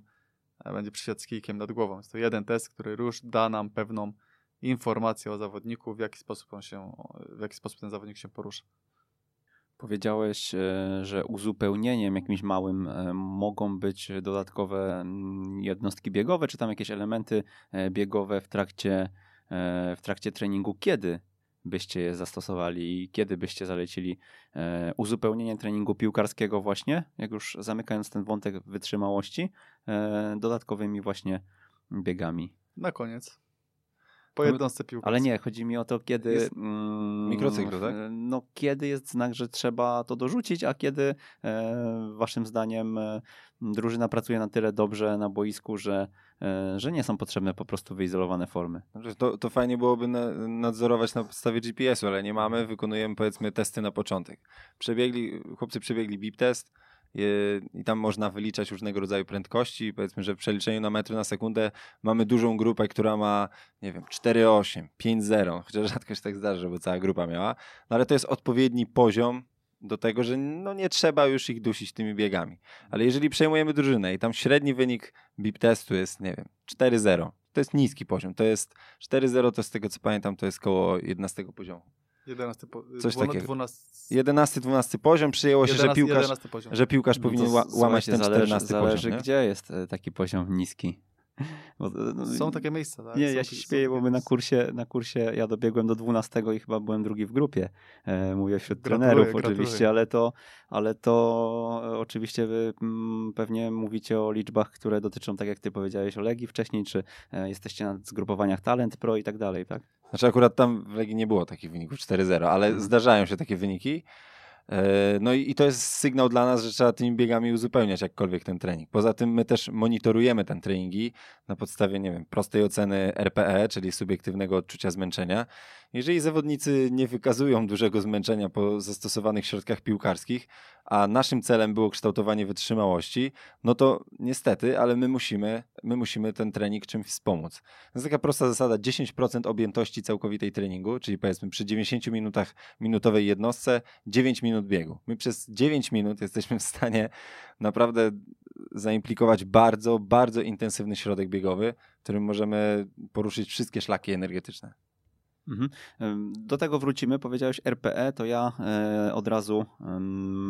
będzie przysiad z kijkiem nad głową. Jest to jeden test, który już da nam pewną informację o zawodniku, w jaki sposób on się, w jaki sposób ten zawodnik się porusza. Powiedziałeś, e, że uzupełnieniem jakimś małym e, mogą być dodatkowe mm, jednostki biegowe, czy tam jakieś elementy e, biegowe w trakcie, w trakcie treningu. Kiedy byście je zastosowali i kiedy byście zalecili uzupełnienie treningu piłkarskiego właśnie, jak już zamykając ten wątek wytrzymałości, dodatkowymi właśnie biegami? Na koniec po jednostce piłkarskiej. Ale nie, chodzi mi o to, kiedy... Jest mm, mikrocyklu, tak? No, kiedy jest znak, że trzeba to dorzucić, a kiedy e, waszym zdaniem e, drużyna pracuje na tyle dobrze na boisku, że, e, że nie są potrzebne po prostu wyizolowane formy. To, to fajnie byłoby na, nadzorować na podstawie GPS-u, ale nie mamy, wykonujemy powiedzmy testy na początek. Przebiegli, chłopcy przebiegli BIP test, i tam można wyliczać różnego rodzaju prędkości. Powiedzmy, że w przeliczeniu na metry na sekundę mamy dużą grupę, która ma, nie wiem, 4,8, 5,0, chociaż rzadko się tak zdarza, żeby cała grupa miała, no ale to jest odpowiedni poziom do tego, że no nie trzeba już ich dusić tymi biegami. Ale jeżeli przejmujemy drużynę i tam średni wynik BIP testu jest, nie wiem, 4,0, to jest niski poziom. To jest 4,0 to z tego co pamiętam, to jest koło 11 poziomu. 11, po, Coś 12, takiego. 11, 12 poziom przyjęło się, 11, że piłkarz, że piłkarz no powinien ła, łamać ten 14 zależy, poziom. Zależy, gdzie jest e, taki poziom niski. Bo, no, Są takie miejsca, tak? Nie, są, ja się śmieję, bo my na kursie, na kursie ja dobiegłem do 12 i chyba byłem drugi w grupie. E, mówię wśród gratuluję, trenerów gratuluję. oczywiście, ale to, ale to e, oczywiście wy m, mm, pewnie mówicie o liczbach, które dotyczą, tak jak ty powiedziałeś, o Legii wcześniej, czy e, jesteście na zgrupowaniach Talent Pro i tak dalej, tak? Znaczy akurat tam w Legii nie było takich wyników 4-0, ale mhm. zdarzają się takie wyniki. E, no i, to jest sygnał dla nas, że trzeba tymi biegami uzupełniać jakkolwiek ten trening. Poza tym my też monitorujemy ten treningi na podstawie, nie wiem, prostej oceny RPE, czyli subiektywnego odczucia zmęczenia. Jeżeli zawodnicy nie wykazują dużego zmęczenia po zastosowanych środkach piłkarskich, a naszym celem było kształtowanie wytrzymałości, no to niestety, ale my musimy, my musimy ten trening czymś wspomóc. To jest taka prosta zasada, 10% objętości całkowitej treningu, czyli powiedzmy przy 90 minutach minutowej jednostce, 9 minut biegu. My przez 9 minut jesteśmy w stanie naprawdę zaimplikować bardzo, bardzo intensywny środek biegowy, w którym możemy poruszyć wszystkie szlaki energetyczne. Mhm. Do tego wrócimy. Powiedziałeś RPE, to ja e, od razu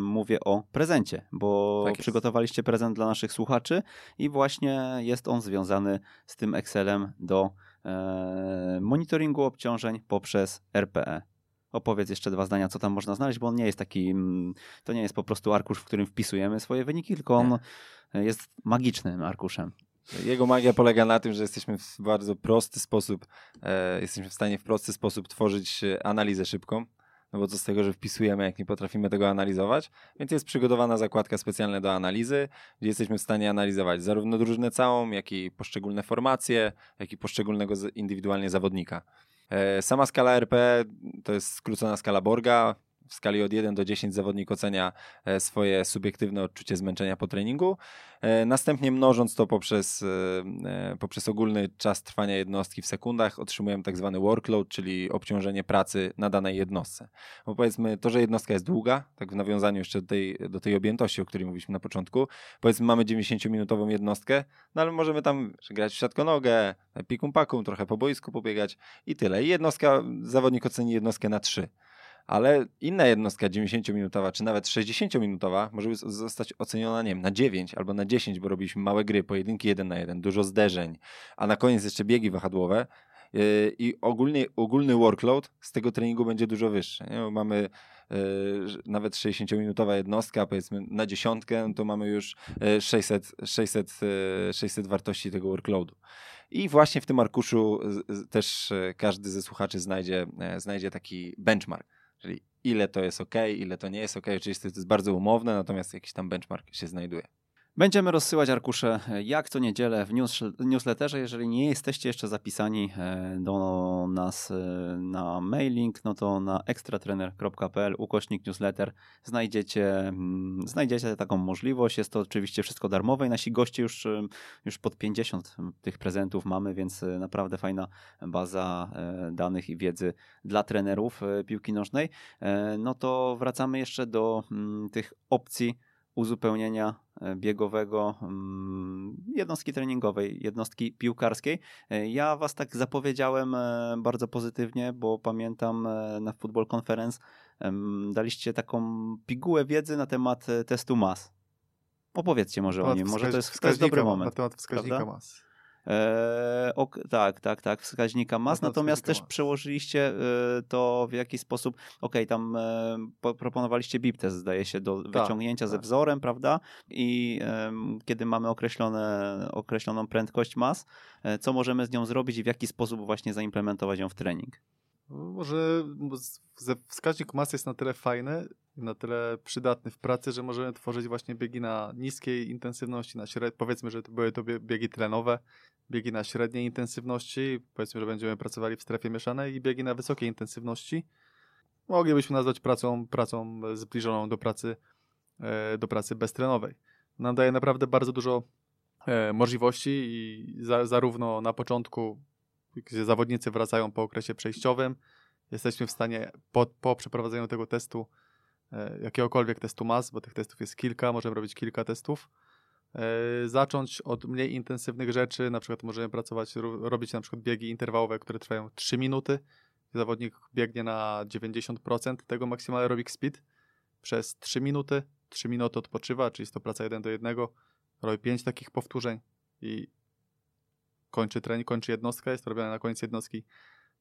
mówię o prezencie, bo tak przygotowaliście prezent dla naszych słuchaczy i właśnie jest on związany z tym Excelem do e, monitoringu obciążeń poprzez RPE. Opowiedz jeszcze dwa zdania, co tam można znaleźć, bo on nie jest taki, to nie jest po prostu arkusz, w którym wpisujemy swoje wyniki, tylko on jest magicznym arkuszem. Jego magia polega na tym, że jesteśmy w bardzo prosty sposób, e, jesteśmy w stanie w prosty sposób tworzyć e, analizę szybką. No bo co z tego, że wpisujemy, jak nie potrafimy tego analizować. Więc jest przygotowana zakładka specjalna do analizy, gdzie jesteśmy w stanie analizować zarówno drużynę całą, jak i poszczególne formacje, jak i poszczególnego indywidualnie zawodnika. E, sama skala RP to jest skrócona skala Borga w skali od 1 do 10 zawodnik ocenia e, swoje subiektywne odczucie zmęczenia po treningu. E, następnie mnożąc to poprzez, e, poprzez ogólny czas trwania jednostki w sekundach, otrzymujemy tak zwany workload, czyli obciążenie pracy na danej jednostce. Bo powiedzmy, to, że jednostka jest długa, tak w nawiązaniu jeszcze do tej, do tej objętości, o której mówiliśmy na początku, powiedzmy mamy 90-minutową jednostkę, no ale możemy tam grać w siatkonogę, pikum pakum, trochę po boisku pobiegać i tyle. I jednostka, zawodnik oceni jednostkę na 3 ale inna jednostka 90-minutowa, czy nawet 60-minutowa może zostać oceniona, nie wiem, na 9 albo na 10, bo robiliśmy małe gry, pojedynki 1 na 1, dużo zderzeń, a na koniec jeszcze biegi wahadłowe yy, i ogólnie, ogólny workload z tego treningu będzie dużo wyższy. Mamy yy, nawet 60-minutowa jednostka, powiedzmy na dziesiątkę, no to mamy już 600, 600, 600 wartości tego workloadu. I właśnie w tym arkuszu też e, każdy ze słuchaczy znajdzie, znajdzie taki benchmark Czyli ile to jest ok, ile to nie jest ok. Oczywiście to jest bardzo umowne, natomiast jakiś tam benchmark się znajduje. Będziemy rozsyłać arkusze jak co niedzielę w news, newsletterze. Jeżeli nie jesteście jeszcze zapisani e, do nas e, na mailing, no to na ekstratrener.pl ukośnik newsletter znajdziecie, mm, znajdziecie taką możliwość. Jest to oczywiście wszystko darmowe i nasi goście już, e, już pod 50 tych prezentów mamy, więc naprawdę fajna baza danych i wiedzy dla trenerów piłki nożnej. No to wracamy jeszcze do mm, tych opcji uzupełnienia e, biegowego, mm, jednostki treningowej, jednostki piłkarskiej. E, ja was tak zapowiedziałem e, bardzo pozytywnie, bo pamiętam na Football Conference daliście taką pigułę wiedzy na temat testu mas. Opowiedzcie może o nim, może to jest, to jest dobry moment. Na temat wskaźnika prawda? mas. E, ok, tak, tak, tak, wskaźnika mas, natomiast też przełożyliście e, to w jakiś sposób, ok, tam e, proponowaliście BIP test, zdaje się, do tak, wyciągnięcia tak. ze wzorem, prawda? I kiedy mamy określone, określoną prędkość mas, co możemy z nią zrobić i w jaki sposób właśnie zaimplementować ją w trening? Może wskaźnik mas jest na tyle fajny, na tyle przydatny w pracy, że możemy tworzyć właśnie biegi na niskiej intensywności, na śred... powiedzmy, że to były to biegi tlenowe, biegi na średniej intensywności, powiedzmy, że będziemy pracowali w strefie mieszanej i biegi na wysokiej intensywności. Moglibyśmy nazwać pracą, pracą zbliżoną do pracy, e, do pracy beztlenowej. Nam daje naprawdę bardzo dużo e, możliwości i za, zarówno na początku, gdzie zawodnicy wracają po okresie przejściowym, jesteśmy w stanie po, po przeprowadzeniu tego testu jakiegokolwiek testu mas, bo tych testów jest kilka, możemy robić kilka testów. E, zacząć od mniej intensywnych rzeczy, na przykład możemy pracować, robić na przykład biegi interwałowe, które trwają 3 minuty. Zawodnik biegnie na 90% tego maksymalny aerobic speed przez 3 minuty. 3 minuty odpoczywa, czyli jest to praca 1 do 1. Robi 5 takich powtórzeń i kończy trening, kończy jednostka, jest robione na koniec jednostki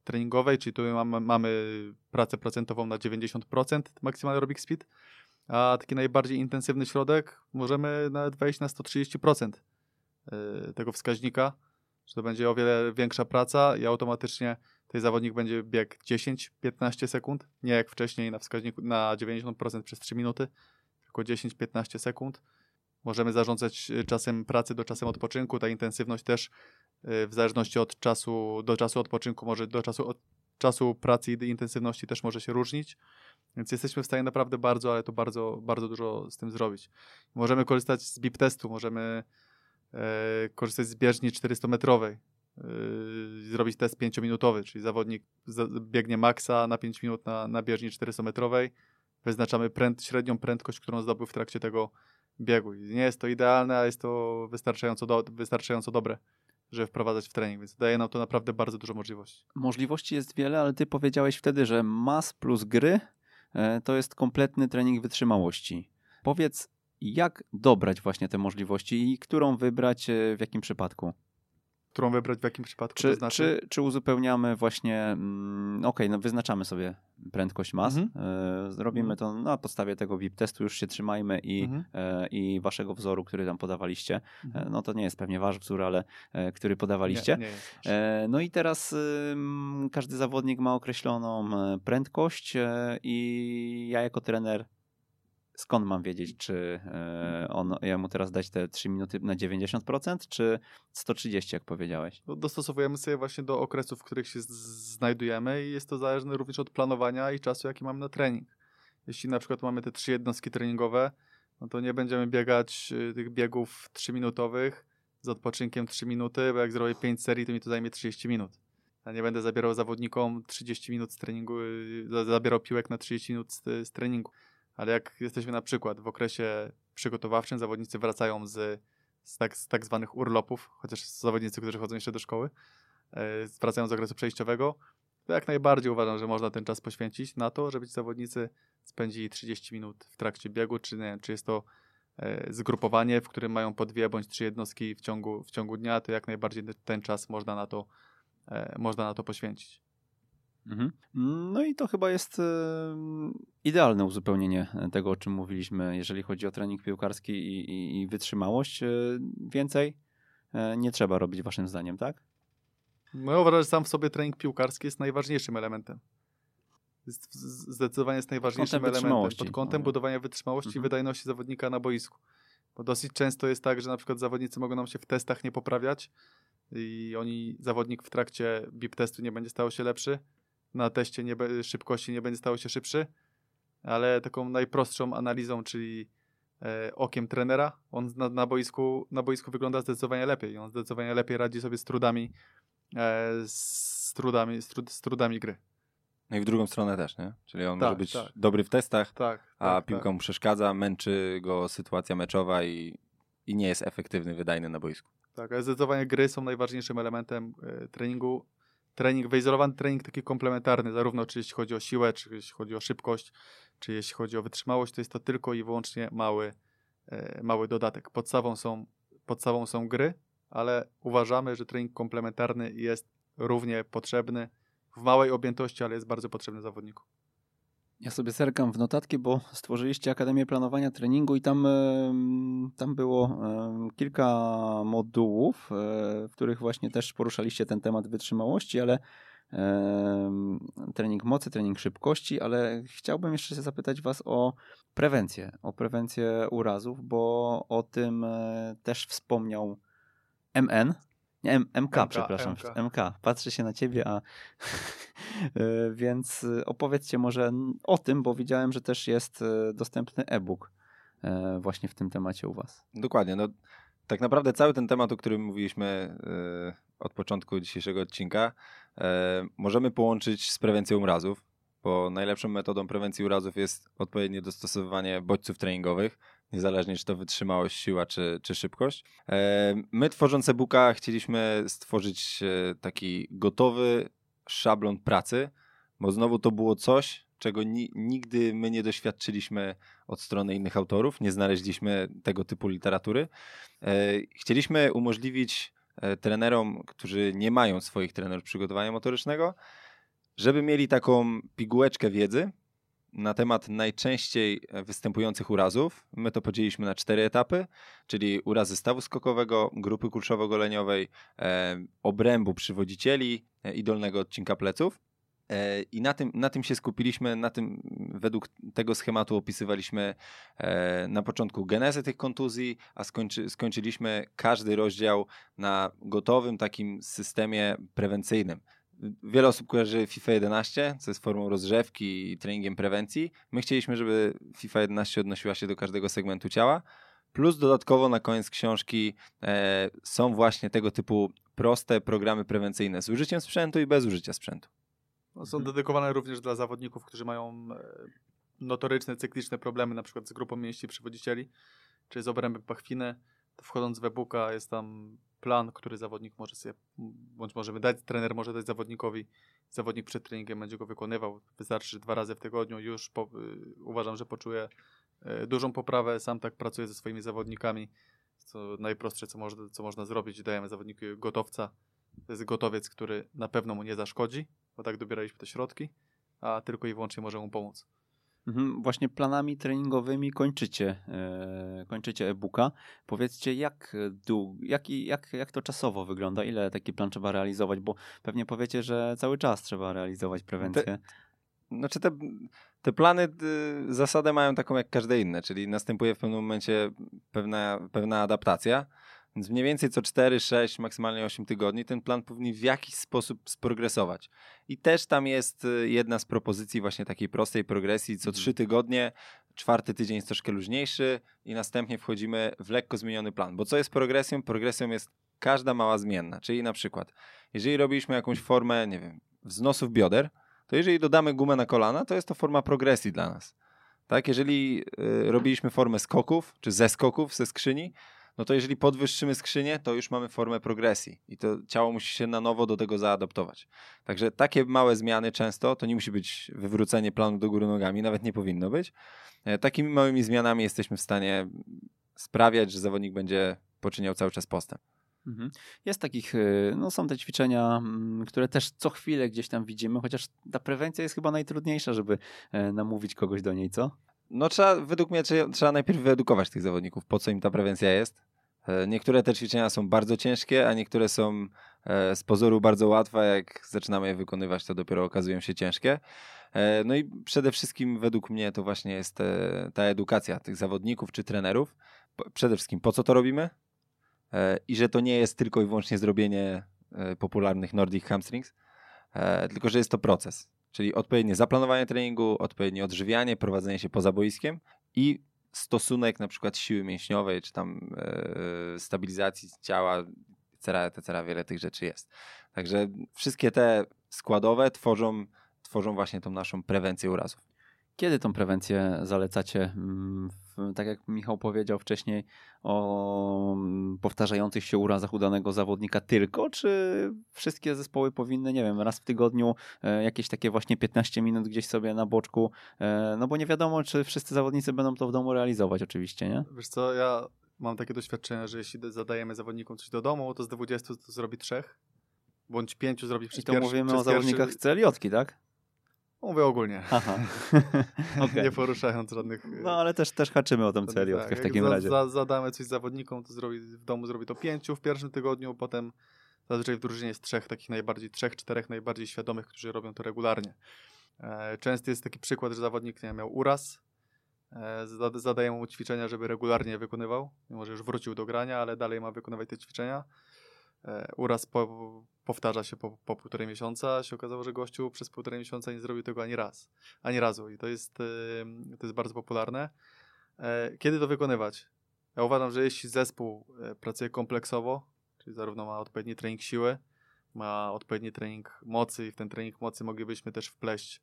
treningowej, czyli tu mamy, mamy pracę procentową na 90% maksymalny aerobic speed, a taki najbardziej intensywny środek możemy nawet wejść na 130% y, tego wskaźnika, że to będzie o wiele większa praca i automatycznie ten zawodnik będzie biegł 10-15 sekund, nie jak wcześniej na wskaźniku na 90% przez 3 minuty, tylko 10-15 sekund. Możemy zarządzać y, czasem pracy do czasem odpoczynku, ta intensywność też Y, w zależności od czasu do czasu odpoczynku, może do czasu, od czasu pracy i intensywności też może się różnić. Więc jesteśmy w stanie naprawdę bardzo, ale to bardzo, bardzo dużo z tym zrobić. Możemy korzystać z BIP testu, możemy e, korzystać z bieżni 400-metrowej, e, zrobić test 5-minutowy, czyli zawodnik biegnie maksa na 5 minut na, na bieżni 400-metrowej, wyznaczamy pręd, średnią prędkość, którą zdobył w trakcie tego biegu. Nie jest to idealne, ale jest to wystarczająco, do, wystarczająco dobre żeby wprowadzać w trening, więc daje nam to naprawdę bardzo dużo możliwości. Możliwości jest wiele, ale ty powiedziałeś wtedy, że mas plus gry e, to jest kompletny trening wytrzymałości. Powiedz, jak dobrać właśnie te możliwości i którą wybrać e, w jakim przypadku? Którą wybrać w jakim przypadku? Czy, to znaczy? czy, czy uzupełniamy właśnie, mm, okej, okay, no wyznaczamy sobie prędkość mas, mhm. e, zrobimy mhm. to na podstawie tego VIP testu, już się trzymajmy i, mhm. e, i waszego wzoru, który tam podawaliście. Mhm. no to nie jest pewnie wasz wzór, ale który podawaliście. Nie, nie no i teraz każdy zawodnik ma określoną prędkość i ja jako trener skąd mam wiedzieć, czy e, on, ja mu teraz dać te 3 minuty na 90%, czy 130, jak powiedziałeś? No, dostosowujemy sobie właśnie do okresów, w których się znajdujemy i jest to zależne również od planowania i czasu, jaki mamy na trening. Jeśli na przykład mamy te trzy jednostki treningowe, no to nie będziemy biegać y, tych biegów 3-minutowych z odpoczynkiem 3 minuty, bo jak zrobię 5 serii, to mi to zajmie 30 minut. Ja nie będę zabierał zawodnikom 30 minut z treningu, y, zabierał piłek na 30 minut z, z treningu ale jak jesteśmy na przykład w okresie przygotowawczym, zawodnicy wracają z, z, tak, z tak zwanych urlopów, chociaż zawodnicy, którzy chodzą jeszcze do szkoły, e, wracają z okresu przejściowego, to jak najbardziej uważam, że można ten czas poświęcić na to, żeby ci zawodnicy spędzili 30 minut w trakcie biegu, czy nie czy jest to e, zgrupowanie, w którym mają po dwie bądź trzy jednostki w ciągu, w ciągu dnia, to jak najbardziej ten czas można na to, e, można na to poświęcić. Mhm. No i to chyba jest e, idealne uzupełnienie tego, o czym mówiliśmy, jeżeli chodzi o trening piłkarski i, i, i wytrzymałość. E, więcej e, nie trzeba robić waszym zdaniem, tak? No, ja uważam, że sam w sobie trening piłkarski jest najważniejszym elementem. Jest, zdecydowanie jest najważniejszym elementem pod kątem no. budowania wytrzymałości mhm. i wydajności zawodnika na boisku. Bo dosyć często jest tak, że na przykład zawodnicy mogą nam się w testach nie poprawiać i oni, zawodnik w trakcie BIP testu nie będzie stał się lepszy, na teście nie, szybkości nie będzie stało się szybszy, ale taką najprostszą analizą, czyli e, okiem trenera, on na, na, boisku, na boisku wygląda zdecydowanie lepiej. On zdecydowanie lepiej radzi sobie z trudami, e, z, trudami, z, trud, z trudami gry. No i w drugą stronę też, nie? Czyli on Tak, może być tak. dobry w testach, Tak. a tak, piłka tak. mu przeszkadza, męczy go sytuacja meczowa i, i nie jest efektywny, wydajny na boisku. Tak, ale zdecydowanie gry są najważniejszym elementem e, treningu. Trening, wyizolowany trening taki komplementarny, zarówno czy jeśli chodzi o siłę, czy jeśli chodzi o szybkość, czy jeśli chodzi o wytrzymałość, to jest to tylko i wyłącznie mały, e, mały dodatek. Podstawą są, podstawą są gry, ale uważamy, że trening komplementarny jest równie potrzebny w małej objętości, ale jest bardzo potrzebny zawodniku. Ja sobie zerkam w notatki, bo stworzyliście Akademię Planowania Treningu i tam, tam było kilka modułów, e, w których właśnie też poruszaliście ten temat wytrzymałości, ale trening mocy, trening szybkości, ale chciałbym jeszcze zapytać Was o prewencję, o prewencję urazów, bo o tym e, też wspomniał MN, nie, M, MK, MK, przepraszam, MK. MK. Patrzę się na ciebie, a [LAUGHS] e, więc opowiedzcie może o tym, bo widziałem, że też jest e, dostępny e-book e, właśnie w tym temacie u was. Dokładnie. No, tak naprawdę cały ten temat, o którym mówiliśmy e, od początku dzisiejszego odcinka, e, możemy połączyć z prewencją urazów, bo najlepszą metodą prewencji urazów jest odpowiednie dostosowywanie bodźców treningowych, niezależnie czy to wytrzymałość, siła czy, czy szybkość. E, my tworząc e-booka chcieliśmy stworzyć e, taki gotowy szablon pracy, bo znowu to było coś, czego ni- nigdy my nie doświadczyliśmy od strony innych autorów, nie znaleźliśmy tego typu literatury. E, Chcieliśmy umożliwić trenerom, którzy nie mają swoich trenerów przygotowania motorycznego, żeby mieli taką pigułeczkę wiedzy na temat najczęściej występujących urazów. My to podzieliliśmy na cztery etapy, czyli urazy stawu skokowego, grupy kulszowo-goleniowej, e, obrębu przywodzicieli e, i dolnego odcinka pleców. E, I na tym, na tym się skupiliśmy, na tym według tego schematu opisywaliśmy e, na początku genezę tych kontuzji, a skończy, skończyliśmy każdy rozdział na gotowym takim systemie prewencyjnym. Wiele osób kojarzy FIFA 11, co jest formą rozgrzewki i treningiem prewencji. My chcieliśmy, żeby FIFA 11 odnosiła się do każdego segmentu ciała. Plus dodatkowo na koniec książki e, są właśnie tego typu proste programy prewencyjne z użyciem sprzętu i bez użycia sprzętu. No, są dedykowane również dla zawodników, którzy mają e, notoryczne, cykliczne problemy, na przykład z grupą mięśni przywodzicieli, czy z obrębem pachwiny. Wchodząc w e-booka jest tam plan, który zawodnik może sobie, bądź możemy dać, trener może dać zawodnikowi. Zawodnik przed treningiem będzie go wykonywał. Wystarczy dwa razy w tygodniu. Już po, y, uważam, że poczuje y, dużą poprawę. Sam tak pracuję ze swoimi zawodnikami. To najprostsze, co można, co można zrobić. Dajemy zawodnikowi gotowca. To jest gotowiec, który na pewno mu nie zaszkodzi, bo tak dobieraliśmy te środki, a tylko i wyłącznie może mu pomóc. Mhm, Właśnie planami treningowymi kończycie, e, kończycie e-booka. Powiedzcie, jak, jak, jak, jak to czasowo wygląda? Ile taki plan trzeba realizować? Bo pewnie powiecie, że cały czas trzeba realizować prewencję. Znaczy te, te plany zasadę mają taką jak każde inne, czyli następuje w pewnym momencie pewna, pewna adaptacja, więc mniej więcej co 4, 6, maksymalnie 8 tygodni ten plan powinien w jakiś sposób sprogresować. I też tam jest y, jedna z propozycji właśnie takiej prostej progresji, co 3 tygodnie, czwarty tydzień jest troszkę luźniejszy i następnie wchodzimy w lekko zmieniony plan. Bo co jest progresją? Progresją jest każda mała zmienna, czyli na przykład jeżeli robiliśmy jakąś formę, nie wiem, wznosów bioder, to jeżeli dodamy gumę na kolana, to jest to forma progresji dla nas. Tak, jeżeli y, robiliśmy formę skoków, czy ze skoków, ze skrzyni, no to jeżeli podwyższymy skrzynię, to już mamy formę progresji i to ciało musi się na nowo do tego zaadaptować. Także takie małe zmiany często, to nie musi być wywrócenie planu do góry nogami, nawet nie powinno być. E, Takimi małymi zmianami jesteśmy w stanie sprawiać, że zawodnik będzie poczyniał cały czas postęp. Mhm. Jest takich, y, no są te ćwiczenia, mm, które też co chwilę gdzieś tam widzimy, chociaż ta prewencja jest chyba najtrudniejsza, żeby e, namówić kogoś do niej, co? No trzeba, według mnie trzeba, najpierw wyedukować tych zawodników, po co im ta prewencja jest. E, Niektóre te ćwiczenia są bardzo ciężkie, a niektóre są e, z pozoru bardzo łatwe. Jak zaczynamy je wykonywać, to dopiero okazują się ciężkie. E, No i przede wszystkim według mnie to właśnie jest ta edukacja tych zawodników czy trenerów. Przede wszystkim po co to robimy i że to nie jest tylko i wyłącznie zrobienie popularnych Nordic Hamstrings, tylko że jest to proces. Czyli odpowiednie zaplanowanie treningu, odpowiednie odżywianie, prowadzenie się poza boiskiem i stosunek na przykład siły mięśniowej, czy tam e, stabilizacji ciała, etc., etc., wiele tych rzeczy jest. Także wszystkie te składowe tworzą, tworzą właśnie tą naszą prewencję urazów. Kiedy tą prewencję zalecacie? Mm, tak jak Michał powiedział wcześniej o mm, powtarzających się urazach udanego zawodnika tylko, czy wszystkie zespoły powinny, nie wiem, raz w tygodniu e, jakieś takie właśnie 15 minut gdzieś sobie na boczku, e, no bo nie wiadomo, czy wszyscy zawodnicy będą to w domu realizować oczywiście, nie? Wiesz co, ja mam takie doświadczenie, że jeśli zadajemy zawodnikom coś do domu, to z 20 to zrobi trzech, bądź pięciu zrobi przez I to pierwszy, mówimy o zawodnikach pierwszy... z celiotki, tak? Mówię ogólnie, Aha. [LAUGHS] Okej. nie poruszając żadnych... No ale też, też haczymy o tę Tak, celiotkę w takim za, razie. Za, zadamy coś zawodnikom, to zrobi, w domu zrobi to pięciu w pierwszym tygodniu, potem zazwyczaj w drużynie jest trzech takich najbardziej, trzech, czterech najbardziej świadomych, którzy robią to regularnie. E, często jest taki przykład, że zawodnik nie miał uraz, e, zada- zadaje mu ćwiczenia, żeby regularnie je wykonywał, mimo że już wrócił do grania, ale dalej ma wykonywać te ćwiczenia. E, uraz po, powtarza się po, po półtorej miesiąca, się okazało, że gościu przez półtorej miesiąca nie zrobił tego ani raz, ani razu i to jest, to jest bardzo popularne. E, Kiedy to wykonywać? Ja uważam, że jeśli zespół e, pracuje kompleksowo, czyli zarówno ma odpowiedni trening siły, ma odpowiedni trening mocy i w ten trening mocy moglibyśmy też wpleść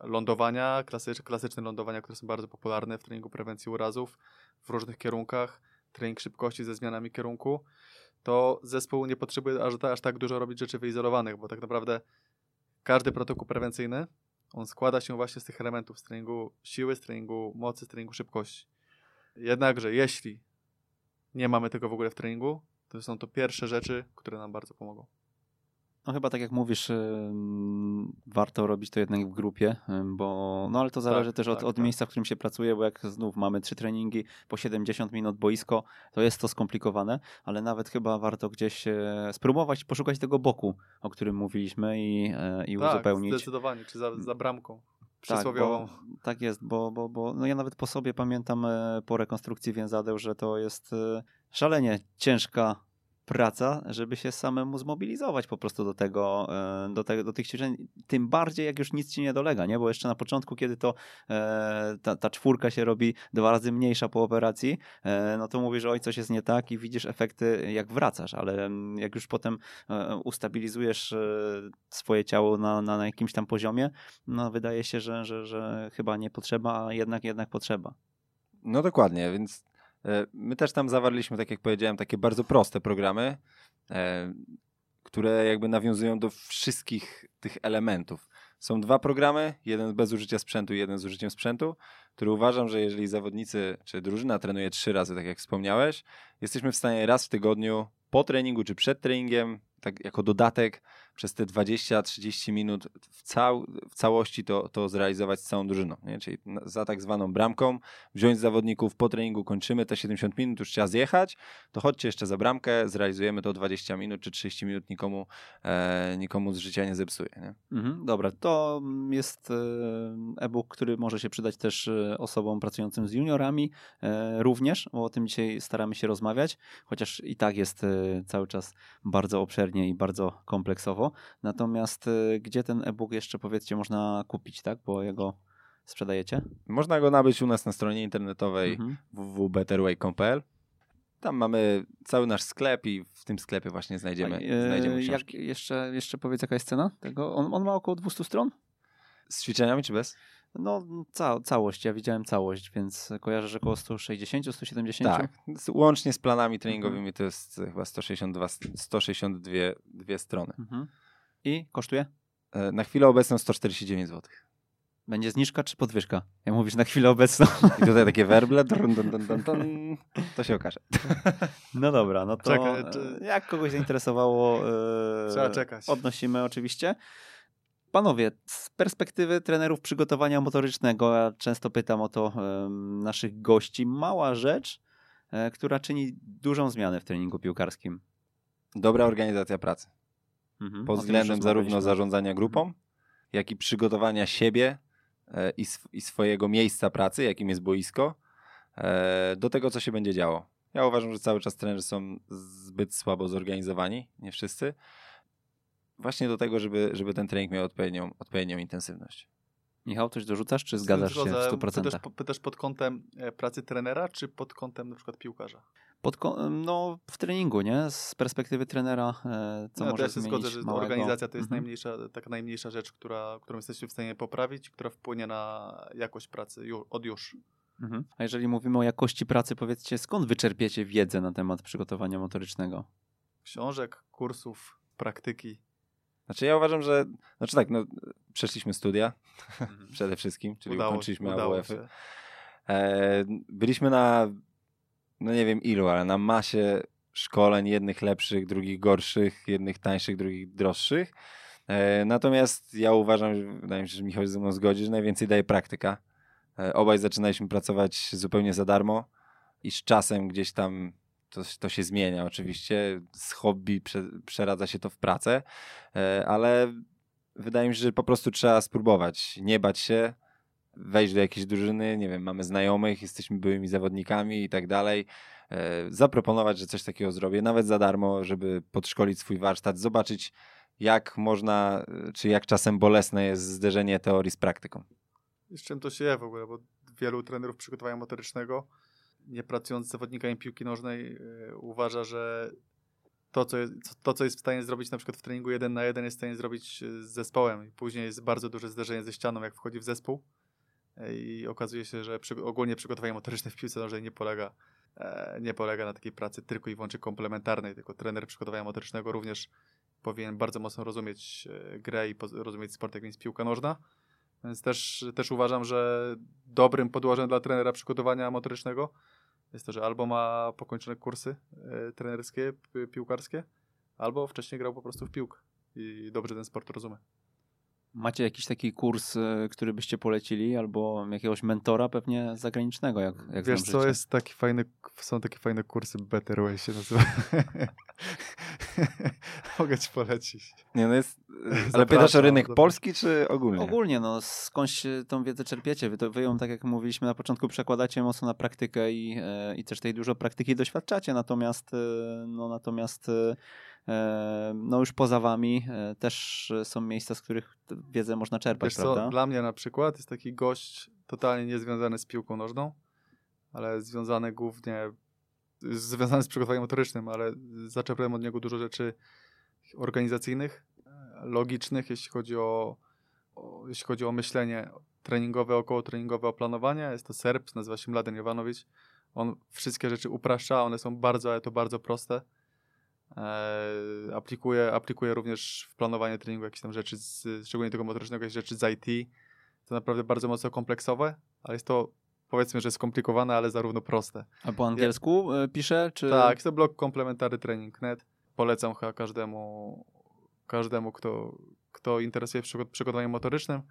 lądowania, klasycz, klasyczne lądowania, które są bardzo popularne w treningu prewencji urazów w różnych kierunkach, trening szybkości ze zmianami kierunku, to zespół nie potrzebuje aż, aż tak dużo robić rzeczy wyizolowanych, bo tak naprawdę każdy protokół prewencyjny on składa się właśnie z tych elementów, z treningu siły, z treningu mocy, z treningu szybkości. Jednakże jeśli nie mamy tego w ogóle w treningu, to są to pierwsze rzeczy, które nam bardzo pomogą. No chyba tak jak mówisz, warto robić to jednak w grupie, bo no ale to zależy Tak, też od, tak, od tak. miejsca, w którym się pracuje, bo jak znów mamy trzy treningi po 70 minut boisko, to jest to skomplikowane, ale nawet chyba warto gdzieś e, spróbować poszukać tego boku, o którym mówiliśmy i, e, i tak, uzupełnić. zdecydowanie, czy za, za bramką Tak, przysłowiową. bo, tak jest, bo, bo, bo no ja nawet po sobie pamiętam e, po rekonstrukcji więzadeł, że to jest szalenie ciężka praca, żeby się samemu zmobilizować po prostu do tego, e, do, te, do tych ćwiczeń, tym bardziej jak już nic ci nie dolega, nie? Bo jeszcze na początku, kiedy to e, ta, ta czwórka się robi dwa razy mniejsza po operacji, e, no to mówisz, oj, coś jest nie tak i widzisz efekty, jak wracasz, ale mm, jak już potem ustabilizujesz swoje ciało na, na, na jakimś tam poziomie, no wydaje się, że, że, że chyba nie potrzeba, a jednak, jednak potrzeba. No dokładnie, więc my też tam zawarliśmy, tak jak powiedziałem, takie bardzo proste programy, e, które jakby nawiązują do wszystkich tych elementów. Są dwa programy, jeden bez użycia sprzętu i jeden z użyciem sprzętu, który uważam, że jeżeli zawodnicy czy drużyna trenuje trzy razy, tak jak wspomniałeś, jesteśmy w stanie raz w tygodniu po treningu czy przed treningiem, tak jako dodatek przez te 20-30 minut w, cał, w całości to, to zrealizować z całą drużyną. Nie? Czyli za tak zwaną bramką wziąć zawodników po treningu, kończymy te 70 minut, już trzeba zjechać, to chodźcie jeszcze za bramkę, zrealizujemy to 20 minut czy 30 minut, nikomu, e, nikomu z życia nie zepsuje. Nie? Mhm, dobra, to jest e, e-book, który może się przydać też e, osobom pracującym z juniorami e, również, bo o tym dzisiaj staramy się rozmawiać, chociaż i tak jest e, cały czas bardzo obszernie i bardzo kompleksowo. Natomiast e, gdzie ten e-book jeszcze powiedzcie można kupić, tak? Bo jego sprzedajecie? Można go nabyć u nas na stronie internetowej Mhm. www.betterway.pl. Tam mamy cały nasz sklep i w tym sklepie właśnie znajdziemy, E, znajdziemy jak książki. jeszcze, jeszcze powiedz jaka jest cena tego? On, on ma około 200 stron? Z ćwiczeniami czy bez? No ca całość, ja widziałem całość, więc kojarzę, że około 160, 170? Tak. Łącznie z planami treningowymi to jest chyba 162, 162 dwie strony. Mhm. I kosztuje? E, Na chwilę obecną 149 zł. Będzie zniżka czy podwyżka? Jak mówisz na chwilę obecną. I tutaj takie werble, drun, dun, dun, dun, dun, to się okaże. [LAUGHS] No dobra, no to Czekaj, czy- e, jak kogoś zainteresowało, e, Trzeba czekać. odnosimy oczywiście. Panowie, z perspektywy trenerów przygotowania motorycznego, ja często pytam o to naszych gości, mała rzecz, e, która czyni dużą zmianę w treningu piłkarskim. Dobra organizacja pracy. Mhm, Pod względem zarówno zarządzania grupą, jak i przygotowania siebie e, i, sw- i swojego miejsca pracy, jakim jest boisko, e, do tego, co się będzie działo. Ja uważam, że cały czas trenerzy są zbyt słabo zorganizowani, nie wszyscy. Właśnie do tego, żeby, żeby ten trening miał odpowiednią, odpowiednią intensywność. Michał, coś dorzucasz, czy zgadzasz się w Zgodzę. 100%? Pytasz, pytasz pod kątem e, pracy trenera, czy pod kątem na przykład piłkarza? Pod, ko- no, w treningu, nie? Z perspektywy trenera, e, co no, może to ja się zmienić zgodzę, że małego. organizacja to jest Mhm. najmniejsza, taka najmniejsza rzecz, która, którą jesteśmy w stanie poprawić, która wpłynie na jakość pracy ju, od już. Mhm. A jeżeli mówimy o jakości pracy, powiedzcie, skąd wyczerpiecie wiedzę na temat przygotowania motorycznego? Książek, kursów, praktyki. Znaczy ja uważam, że, znaczy tak, no, przeszliśmy studia [LAUGHS] przede wszystkim, czyli Udało, ukończyliśmy AWF-y. się. E, byliśmy na, no nie wiem ilu, ale na masie szkoleń, jednych lepszych, drugich gorszych, jednych tańszych, drugich droższych. E, natomiast ja uważam, że wydaje mi się, że Michał ze mną zgodzi, że najwięcej daje praktyka. E, obaj zaczynaliśmy pracować zupełnie za darmo i z czasem gdzieś tam to, to się zmienia oczywiście. Z hobby prze, przeradza się to w pracę, e, ale wydaje mi się, że po prostu trzeba spróbować, nie bać się, wejść do jakiejś drużyny, nie wiem, mamy znajomych, jesteśmy byłymi zawodnikami i tak dalej, e, zaproponować, że coś takiego zrobię, nawet za darmo, żeby podszkolić swój warsztat, zobaczyć jak można, czy jak czasem bolesne jest zderzenie teorii z praktyką. Z czym to się je w ogóle, bo wielu trenerów przygotowania motorycznego, nie pracując z zawodnikami piłki nożnej, yy, uważa, że to co, jest, to, co jest w stanie zrobić na przykład w treningu jeden na jeden, jest w stanie zrobić yy, z zespołem. I później jest bardzo duże zderzenie ze ścianą, jak wchodzi w zespół. Yy, I okazuje się, że przy, ogólnie przygotowanie motoryczne w piłce nożnej nie polega, e, nie polega na takiej pracy tylko i wyłącznie komplementarnej, tylko trener przygotowania motorycznego również powinien bardzo mocno rozumieć e, grę i rozumieć sport, jakim jest piłka nożna. Więc też, też uważam, że dobrym podłożem dla trenera przygotowania motorycznego jest to, że albo ma pokończone kursy e, trenerskie, pi- piłkarskie, albo wcześniej grał po prostu w piłkę i dobrze ten sport rozumie. Macie jakiś taki kurs, e, który byście polecili, albo jakiegoś mentora pewnie zagranicznego, jak, jak Wiesz co, życie? jest taki fajny, są takie fajne kursy Better Way się nazywa. [LAUGHS] [LAUGHS] Mogę ci polecić. Nie, no jest, [LAUGHS] ale pytasz o rynek zapraszam. polski czy ogólnie? Ogólnie, no skądś tą wiedzę czerpiecie? Wy, to, wy ją, tak jak mówiliśmy na początku, przekładacie mocno na praktykę i, e, i też tej dużo praktyki doświadczacie, natomiast, e, no, natomiast e, no już poza wami też są miejsca, z których wiedzę można czerpać, Wiesz prawda? co, dla mnie na przykład jest taki gość totalnie niezwiązany z piłką nożną, ale związany głównie, związany z przygotowaniem motorycznym, ale zaczerpnąłem od niego dużo rzeczy organizacyjnych, logicznych, jeśli chodzi o, o, jeśli chodzi o myślenie treningowe, około treningowe, o planowanie. Jest to Serb, nazywa się Mladen Jovanovic. On wszystkie rzeczy upraszcza, one są bardzo, ale to bardzo proste. E, aplikuje, aplikuje również w planowanie treningu jakieś tam rzeczy, z, szczególnie tego motorycznego, jakieś rzeczy z IT. To naprawdę bardzo mocno kompleksowe, ale jest to powiedzmy, że skomplikowane, ale zarówno proste. A po angielsku e, pisze? Czy... Tak, to blog komplementary training.net. Polecam chyba każdemu, każdemu kto, kto interesuje się przygo- przygotowaniem motorycznym,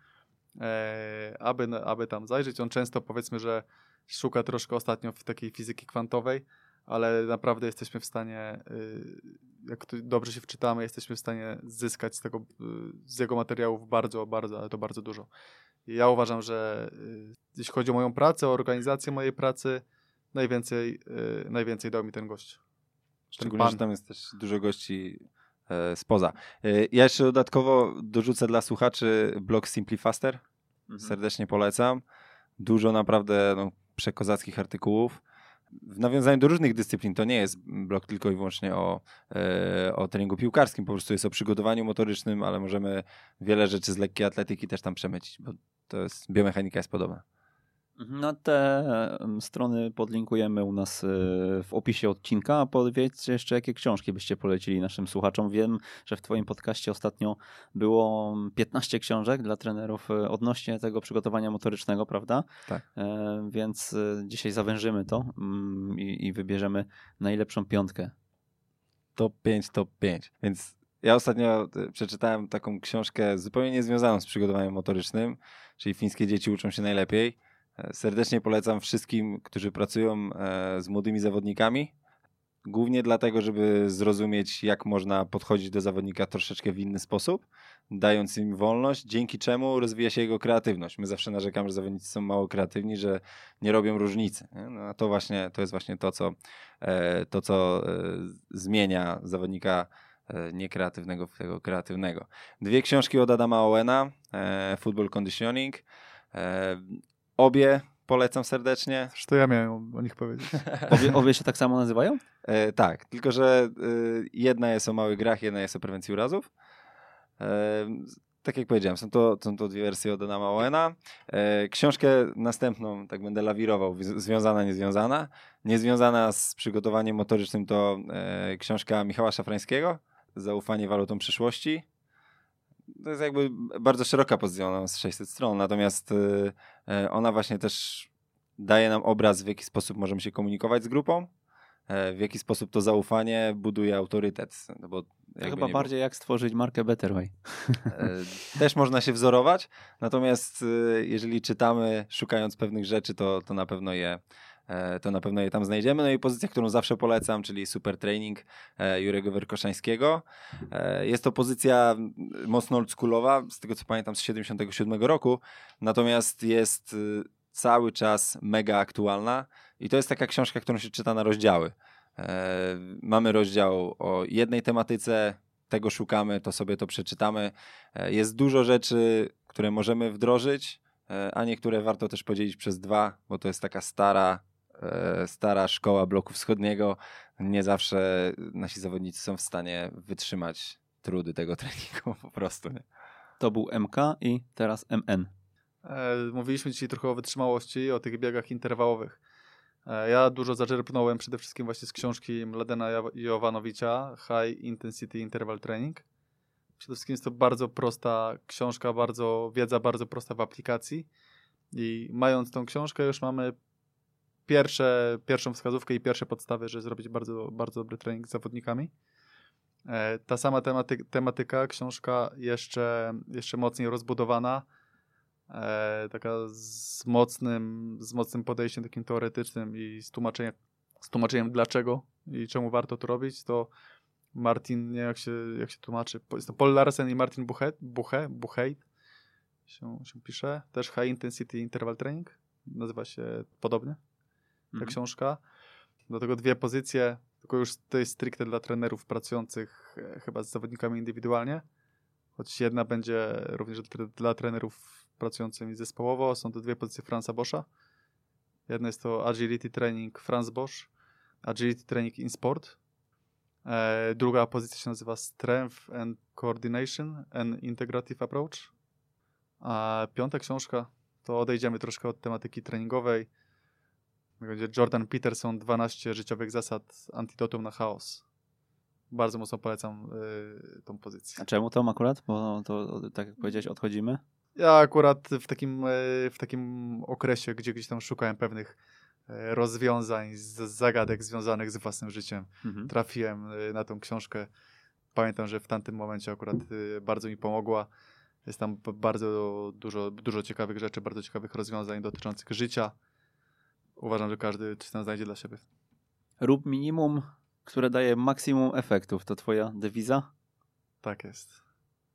e, aby, aby tam zajrzeć. On często powiedzmy, że szuka troszkę ostatnio w takiej fizyki kwantowej, ale naprawdę jesteśmy w stanie, y, jak dobrze się wczytamy, jesteśmy w stanie zyskać z tego, y, z jego materiałów bardzo, bardzo, ale to bardzo dużo. Ja uważam, że y, jeśli chodzi o moją pracę, o organizację mojej pracy, najwięcej, y, najwięcej dał mi ten gość. Szczególnie, że tam jest też dużo gości e, spoza. E, ja jeszcze dodatkowo dorzucę dla słuchaczy blog Simply Faster. Mhm. Serdecznie polecam. Dużo naprawdę no, przekozackich artykułów. W nawiązaniu do różnych dyscyplin to nie jest blog tylko i wyłącznie o, e, o treningu piłkarskim, po prostu jest o przygotowaniu motorycznym, ale możemy wiele rzeczy z lekkiej atletyki też tam przemycić, bo to jest, biomechanika jest podobna. No te strony podlinkujemy u nas e, w opisie odcinka, a powiedzcie jeszcze, jakie książki byście polecili naszym słuchaczom. Wiem, że w twoim podcaście ostatnio było 15 książek dla trenerów e, odnośnie tego przygotowania motorycznego, prawda? Tak. E, Więc dzisiaj zawężymy to mm, i, i wybierzemy najlepszą piątkę. Top 5, top 5. Więc ja ostatnio przeczytałem taką książkę zupełnie niezwiązaną z przygotowaniem motorycznym, czyli Fińskie dzieci uczą się najlepiej. Serdecznie polecam wszystkim, którzy pracują e, z młodymi zawodnikami. Głównie dlatego, żeby zrozumieć, jak można podchodzić do zawodnika troszeczkę w inny sposób, dając im wolność, dzięki czemu rozwija się jego kreatywność. My zawsze narzekamy, że zawodnicy są mało kreatywni, że nie robią różnicy. No, a to właśnie to jest właśnie to, co, e, to, co e, zmienia zawodnika niekreatywnego w tego kreatywnego. Dwie książki od Adama Owena, Football Conditioning. Obie polecam serdecznie. Zresztą ja miałem o nich powiedzieć. [LAUGHS] Obie, obie się tak samo nazywają? E, tak, tylko że e, jedna jest o małych grach, jedna jest o prewencji urazów. E, tak jak powiedziałem, są to, są to dwie wersje od Adama Owena. E, książkę następną, tak będę lawirował, wi- związana, niezwiązana. Niezwiązana z przygotowaniem motorycznym to e, książka Michała Szafrańskiego, Zaufanie walutom przyszłości. To jest jakby bardzo szeroka pozycja, ona ma z 600 stron, natomiast e, ona właśnie też daje nam obraz, w jaki sposób możemy się komunikować z grupą, e, w jaki sposób to zaufanie buduje autorytet. No bo To jakby chyba nie było. bardziej jak stworzyć markę Betterway. E, Też można się wzorować, natomiast e, jeżeli czytamy, szukając pewnych rzeczy, to, to, na pewno je, e, to na pewno je tam znajdziemy. No i pozycja, którą zawsze polecam, czyli super training e, Jurego Werkoszańskiego. E, Jest to pozycja mocno oldschoolowa, z tego co pamiętam z 77 roku, natomiast jest e, cały czas mega aktualna i to jest taka książka, którą się czyta na rozdziały. E, Mamy rozdział o jednej tematyce, tego szukamy, to sobie to przeczytamy. E, Jest dużo rzeczy, które możemy wdrożyć, e, a niektóre warto też podzielić przez dwa, bo to jest taka stara, e, stara szkoła bloku wschodniego. Nie zawsze nasi zawodnicy są w stanie wytrzymać trudy tego [LAUGHS] treningu po prostu. Nie? To był MK i teraz MN. E, Mówiliśmy dzisiaj trochę o wytrzymałości, o tych biegach interwałowych. E, Ja dużo zaczerpnąłem przede wszystkim właśnie z książki Mladena Jow- Jovanowicza High Intensity Interval Training. Przede wszystkim jest to bardzo prosta książka, bardzo wiedza bardzo prosta w aplikacji i mając tą książkę już mamy pierwsze, pierwszą wskazówkę i pierwsze podstawy, żeby zrobić bardzo, bardzo dobry trening z zawodnikami. E, Ta sama tematy- tematyka, książka jeszcze, jeszcze mocniej rozbudowana, e, taka z mocnym, z mocnym podejściem takim teoretycznym i z tłumaczeniem, z tłumaczeniem dlaczego i czemu warto to robić, to Martin, nie jak się, jak się tłumaczy, jest to Paul Larsen i Martin Buchet, Buche, Buchheit się, się pisze, też High Intensity Interval Training, nazywa się podobnie ta Mhm. książka. Do tego dwie pozycje, tylko już to jest stricte dla trenerów pracujących e, chyba z zawodnikami indywidualnie, choć jedna będzie również dla- dla trenerów pracujących zespołowo. Są to dwie pozycje Franza Boscha. Jedna jest to Agility Training Franz Bosch, Agility Training in Sport. E, druga pozycja się nazywa Strength and Coordination and Integrative Approach. A piąta książka to odejdziemy troszkę od tematyki treningowej. Będzie Jordan Peterson 12 życiowych zasad antidotum na chaos. Bardzo mocno polecam y, tą pozycję. A czemu Tom akurat? Bo to, tak jak powiedziałeś, odchodzimy. Ja akurat w takim, y, w takim okresie, gdzie gdzieś tam szukałem pewnych y, rozwiązań, z zagadek związanych z własnym życiem, Mhm. trafiłem y, na tą książkę. Pamiętam, że w tamtym momencie akurat y, bardzo mi pomogła. Jest tam bardzo dużo, dużo ciekawych rzeczy, bardzo ciekawych rozwiązań dotyczących życia. Uważam, że każdy coś tam znajdzie dla siebie. Rób minimum, które daje maksimum efektów. To twoja dewiza? Tak jest.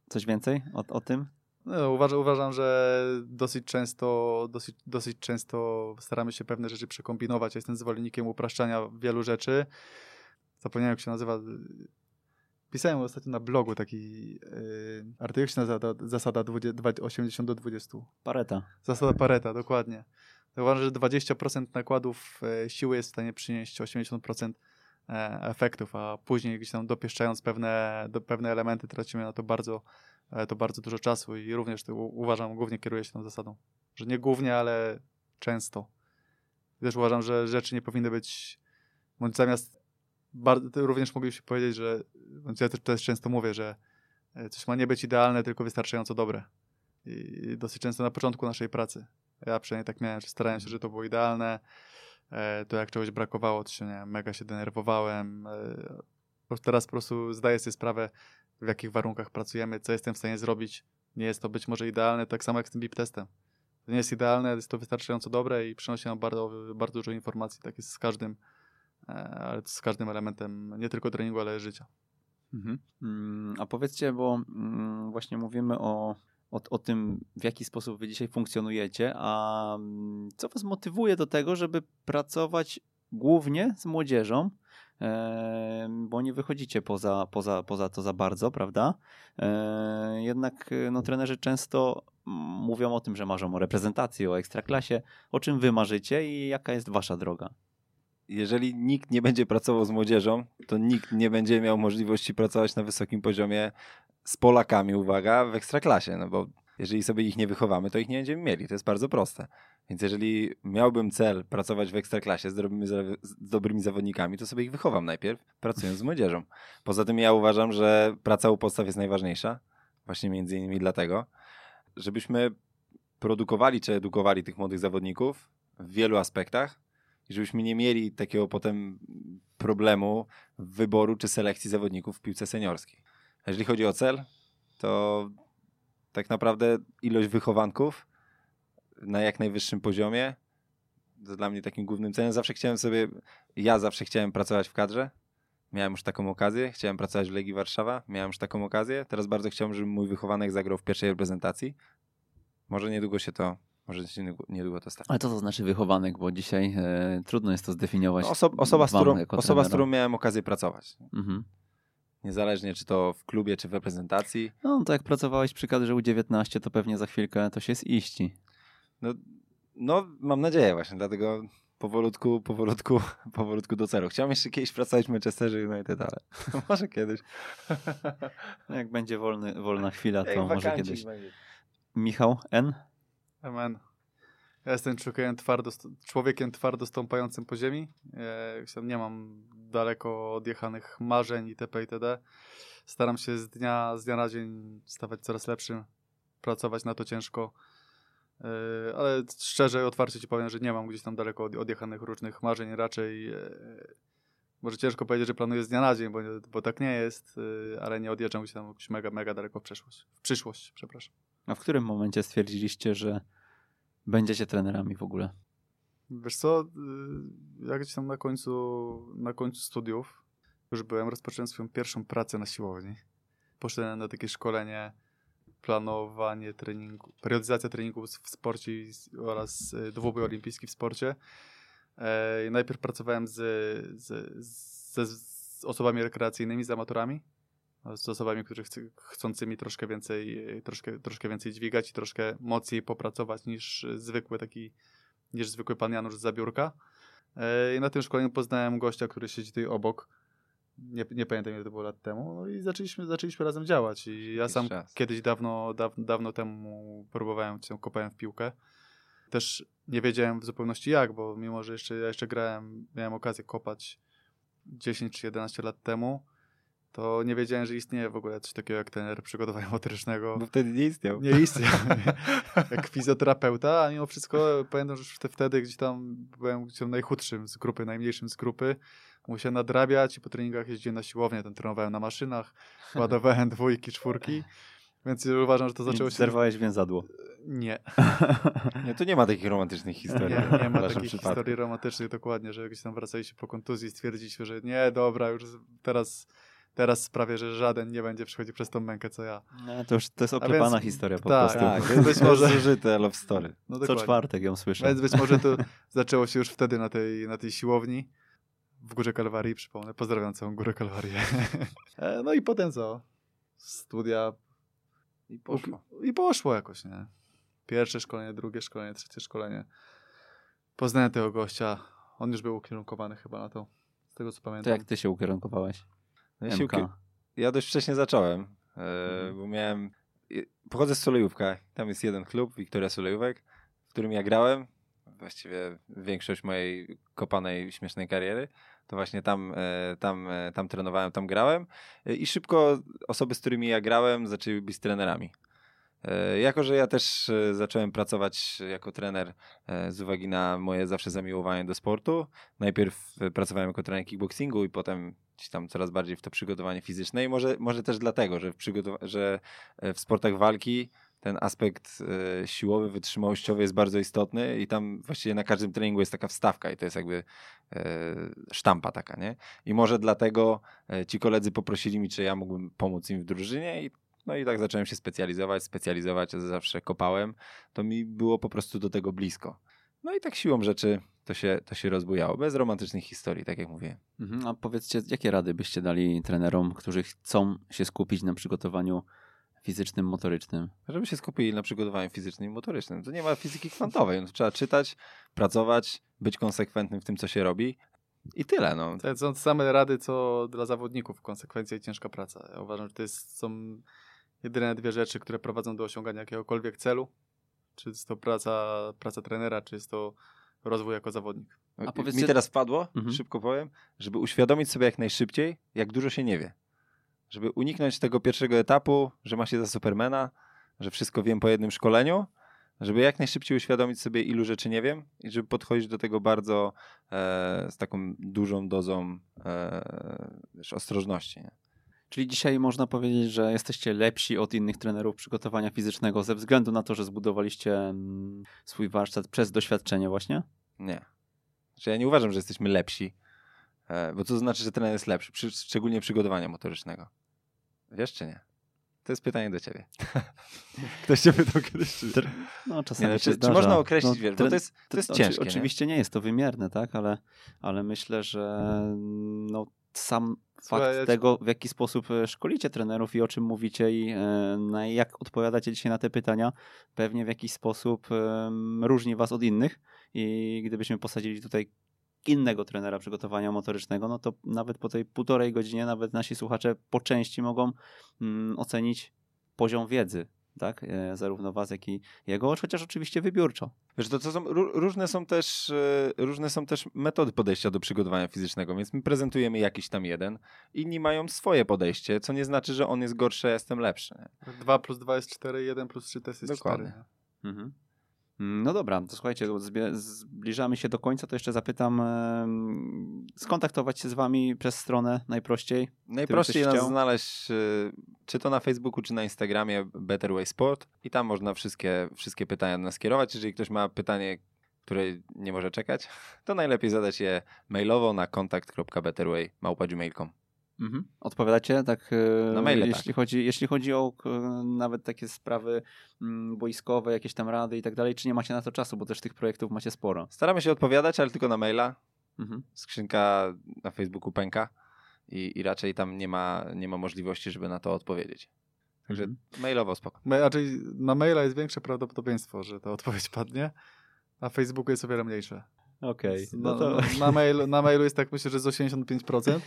Coś więcej o, o tym? No, uważam, uważam, że dosyć często, dosyć, dosyć często staramy się pewne rzeczy przekombinować. Ja jestem zwolennikiem upraszczania wielu rzeczy. Zapomniałem, jak się nazywa. Pisałem ostatnio na blogu taki yy, artykuł, się nazywa zasada 20, 20, 80 do 20. Pareta. Zasada Pareta, dokładnie. Uważam, że 20% nakładów e, siły jest w stanie przynieść 80% e, efektów, a później gdzieś tam dopieszczając pewne, do, pewne elementy tracimy na to bardzo, e, to bardzo dużo czasu i również to uważam, głównie kieruję się tą zasadą, że nie głównie, ale często. Też uważam, że rzeczy nie powinny być, bądź zamiast, bardzo, również moglibyśmy powiedzieć, że, ja też, też często mówię, że coś ma nie być idealne, tylko wystarczająco dobre. I dosyć często na początku naszej pracy. Ja przynajmniej tak miałem, że starałem się, że to było idealne. E, to jak czegoś brakowało, to się nie mega się denerwowałem. E, teraz po prostu zdaję sobie sprawę, w jakich warunkach pracujemy, co jestem w stanie zrobić. Nie jest to być może idealne, tak samo jak z tym BIP testem. To nie jest idealne, jest to wystarczająco dobre i przynosi nam bardzo, bardzo dużo informacji. Tak jest z każdym, e, ale z każdym elementem nie tylko treningu, ale życia. Mhm. Mm, A powiedzcie, bo mm, właśnie mówimy o, o, o tym, w jaki sposób wy dzisiaj funkcjonujecie, a mm, co was motywuje do tego, żeby pracować głównie z młodzieżą, bo nie wychodzicie poza, poza, poza to za bardzo, prawda? Jednak no, trenerzy często mówią o tym, że marzą o reprezentacji, o ekstraklasie. O czym wy marzycie i jaka jest wasza droga? Jeżeli nikt nie będzie pracował z młodzieżą, to nikt nie będzie miał możliwości pracować na wysokim poziomie z Polakami, uwaga, w ekstraklasie, no bo jeżeli sobie ich nie wychowamy, to ich nie będziemy mieli. To jest bardzo proste. Więc jeżeli miałbym cel pracować w ekstraklasie z dobrymi, z dobrymi zawodnikami, to sobie ich wychowam najpierw, pracując z młodzieżą. Poza tym ja uważam, że praca u podstaw jest najważniejsza. Właśnie między innymi dlatego, żebyśmy produkowali czy edukowali tych młodych zawodników w wielu aspektach, i żebyśmy nie mieli takiego potem problemu wyboru czy selekcji zawodników w piłce seniorskiej. A jeżeli chodzi o cel, to tak naprawdę ilość wychowanków na jak najwyższym poziomie to dla mnie takim głównym celem. Zawsze chciałem sobie, ja zawsze chciałem pracować w kadrze. Miałem już taką okazję. Chciałem pracować w Legii Warszawa. Miałem już taką okazję. Teraz bardzo chciałbym, żeby mój wychowanek zagrał w pierwszej reprezentacji. Może niedługo się to może się niedługo to stanie. Ale co to znaczy wychowanek, bo dzisiaj e, trudno jest to zdefiniować. No, oso osoba, z którą, osoba, z którą miałem okazję pracować. Mhm. Niezależnie czy to w klubie, czy w reprezentacji. No to jak pracowałeś przy kadrze U19, to pewnie za chwilkę to się ziści. No, no mam nadzieję właśnie, dlatego powolutku, powolutku, [LAUGHS] powolutku do celu. Chciałem jeszcze kiedyś pracować w Manchesterze United, ale [LAUGHS] może kiedyś. [LAUGHS] jak będzie wolny, wolna chwila, to może kiedyś. Będzie. Michał N. Amen. Ja jestem człowiekiem twardo, człowiekiem twardo stąpającym po ziemi. Nie mam daleko odjechanych marzeń itp. itd. Staram się z dnia, z dnia na dzień stawać coraz lepszym, pracować na to ciężko. E, ale szczerze i otwarcie ci powiem, że nie mam gdzieś tam daleko odjechanych różnych marzeń. Raczej e, może ciężko powiedzieć, że planuję z dnia na dzień, bo, bo tak nie jest, e, ale nie odjeżdżam gdzieś tam mega, mega daleko w przyszłość. W przyszłość, przepraszam. A w którym momencie stwierdziliście, że będziecie trenerami w ogóle? Wiesz co, y, jak gdzieś tam na końcu, na końcu studiów już byłem, rozpocząłem swoją pierwszą pracę na siłowni. Poszedłem na takie szkolenie, planowanie treningu, periodyzacja treningów w sporcie oraz y, dwubój olimpijski w sporcie. E, najpierw pracowałem z, z, z, z osobami rekreacyjnymi, z amatorami, z osobami, którzy chc chcącymi troszkę więcej, troszkę, troszkę więcej dźwigać i troszkę mocniej popracować niż zwykły taki, niż zwykły pan Janusz z zabiórka. E, I na tym szkoleniu poznałem gościa, który siedzi tutaj obok. Nie, nie pamiętam ile to było lat temu. No i zaczęliśmy, zaczęliśmy razem działać. I ja sam czas. kiedyś dawno, daw, dawno temu próbowałem się, kopałem w piłkę. Też nie wiedziałem w zupełności jak, bo mimo, że jeszcze, ja jeszcze grałem, miałem okazję kopać 10 czy 11 lat temu, to nie wiedziałem, że istnieje w ogóle coś takiego jak trener przygotowania motorycznego. Bo wtedy nie istniał. Nie istniał. [LAUGHS] jak fizjoterapeuta, a mimo wszystko pamiętam, że wtedy gdzieś tam byłem gdzieś tam najchudszym z grupy, najmniejszym z grupy. Musiałem nadrabiać i po treningach jeździłem na siłownię, tam trenowałem na maszynach, ładowałem dwójki, czwórki. Więc uważam, że to zaczęło się... Zerwałeś więzadło. Nie. [LAUGHS] nie, tu nie ma takich romantycznych historii. Nie, nie ma takich przypadku. historii romantycznych, dokładnie, że gdzieś tam wracaliście po kontuzji i stwierdziliśmy, że nie, dobra, już teraz Teraz sprawię, że żaden nie będzie przechodził przez tą mękę, co ja. No, to już to jest oklepana więc, historia po tak, prostu. Tak, więc być może zużyte love story. No, co czwartek ją słyszę. Więc być może to [LAUGHS] zaczęło się już wtedy na tej, na tej siłowni w Górze Kalwarii, przypomnę. Pozdrawiam całą Górę Kalwarię. [LAUGHS] E, no i potem co? Studia. I poszło. I poszło jakoś, nie? Pierwsze szkolenie, drugie szkolenie, trzecie szkolenie. Poznałem tego gościa. On już był ukierunkowany chyba na to, z tego co pamiętam. To jak ty się ukierunkowałeś? No ja, się, ja dość wcześnie zacząłem, e, mhm. bo miałem. Pochodzę z Solejówka. Tam jest jeden klub, Wiktoria Solejówek, w którym ja grałem. Właściwie większość mojej kopanej, śmiesznej kariery. To właśnie tam, e, tam, e, tam trenowałem, tam grałem. I szybko osoby, z którymi ja grałem, zaczęły być trenerami. Jako, że ja też zacząłem pracować jako trener z uwagi na moje zawsze zamiłowanie do sportu. Najpierw pracowałem jako trener kickboxingu i potem gdzieś tam coraz bardziej w to przygotowanie fizyczne i może, może też dlatego, że w, że e, w sportach walki ten aspekt e, siłowy, wytrzymałościowy jest bardzo istotny i tam właściwie na każdym treningu jest taka wstawka i to jest jakby e, sztampa taka, nie? I może dlatego ci koledzy poprosili mi, czy ja mógłbym pomóc im w drużynie i no i tak zacząłem się specjalizować, specjalizować, zawsze kopałem, to mi było po prostu do tego blisko. No i tak siłą rzeczy to się, to się rozbujało. Bez romantycznych historii, tak jak mówię. Mhm. A powiedzcie, jakie rady byście dali trenerom, którzy chcą się skupić na przygotowaniu fizycznym, motorycznym? Żeby się skupili na przygotowaniu fizycznym i motorycznym. To nie ma fizyki kwantowej. No, trzeba czytać, pracować, być konsekwentnym w tym, co się robi. I tyle. No. To są same rady, co dla zawodników. Konsekwencja i ciężka praca. Ja uważam, że to jest, są jedyne dwie rzeczy, które prowadzą do osiągania jakiegokolwiek celu. Czy jest to praca, praca trenera, czy jest to rozwój jako zawodnik. A powiedzcie- Mi teraz wpadło, Mhm. szybko powiem, żeby uświadomić sobie jak najszybciej, jak dużo się nie wie. Żeby uniknąć tego pierwszego etapu, że ma się za Supermana, że wszystko wiem po jednym szkoleniu, żeby jak najszybciej uświadomić sobie, ilu rzeczy nie wiem i żeby podchodzić do tego bardzo e, z taką dużą dozą e, wiesz, ostrożności. Nie? Czyli dzisiaj można powiedzieć, że jesteście lepsi od innych trenerów przygotowania fizycznego ze względu na to, że zbudowaliście mm, swój warsztat przez doświadczenie właśnie? Nie. Znaczy ja nie uważam, że jesteśmy lepsi, e, bo to znaczy, że trener jest lepszy, przy, szczególnie przygotowania motorycznego. Wiesz czy nie? To jest pytanie do ciebie. [LAUGHS] Ktoś cię pytał kiedyś, czy... No czasami Nie, no, czy, czy można określić, No, wiesz, bo to jest, to jest oczy- ciężkie, nie? Oczywiście nie? jest to wymierne, tak, ale, ale myślę, że no, sam Słuchaj, fakt ci- tego, w jaki sposób e, szkolicie trenerów i o czym mówicie i e, jak odpowiadacie dzisiaj na te pytania, pewnie w jakiś sposób różni was od innych. I gdybyśmy posadzili tutaj innego trenera przygotowania motorycznego, no to nawet po tej półtorej godzinie nawet nasi słuchacze po części mogą mm, ocenić poziom wiedzy, tak, e, zarówno was, jak i jego, chociaż oczywiście wybiórczo. Wiesz, to, to są, ró- różne, są też, e, różne są też metody podejścia do przygotowania fizycznego, więc my prezentujemy jakiś tam jeden, inni mają swoje podejście, co nie znaczy, że on jest gorszy, a jestem lepszy. Nie? 2 plus 2 jest 4, 1 plus 3 to jest Dokładnie. 4. Mhm. No dobra, to słuchajcie, zbliżamy się do końca, to jeszcze zapytam, skontaktować się z wami przez stronę najprościej. Najprościej nas chciał? znaleźć, e, czy to na Facebooku, czy na Instagramie Better Way Sport i tam można wszystkie, wszystkie pytania do nas kierować. Jeżeli ktoś ma pytanie, które nie może czekać, to najlepiej zadać je mailowo na kontakt.betterway.gmail.com Mhm. Odpowiadacie tak, e, Na maile, jeśli, chodzi, jeśli chodzi o nawet takie sprawy mm, boiskowe, jakieś tam rady i tak dalej, czy nie macie na to czasu, bo też tych projektów macie sporo. Staramy się odpowiadać, ale tylko na maila. Mhm. Skrzynka na Facebooku pęka i, i raczej tam nie ma, nie ma możliwości, żeby na to odpowiedzieć. Także Mhm. mailowo spoko. Ma- Raczej na maila jest większe prawdopodobieństwo, że ta odpowiedź padnie, a Facebooku jest o wiele mniejsze. Okej, Więc no na, to na, mail, na mailu jest tak myślę, że z 85%.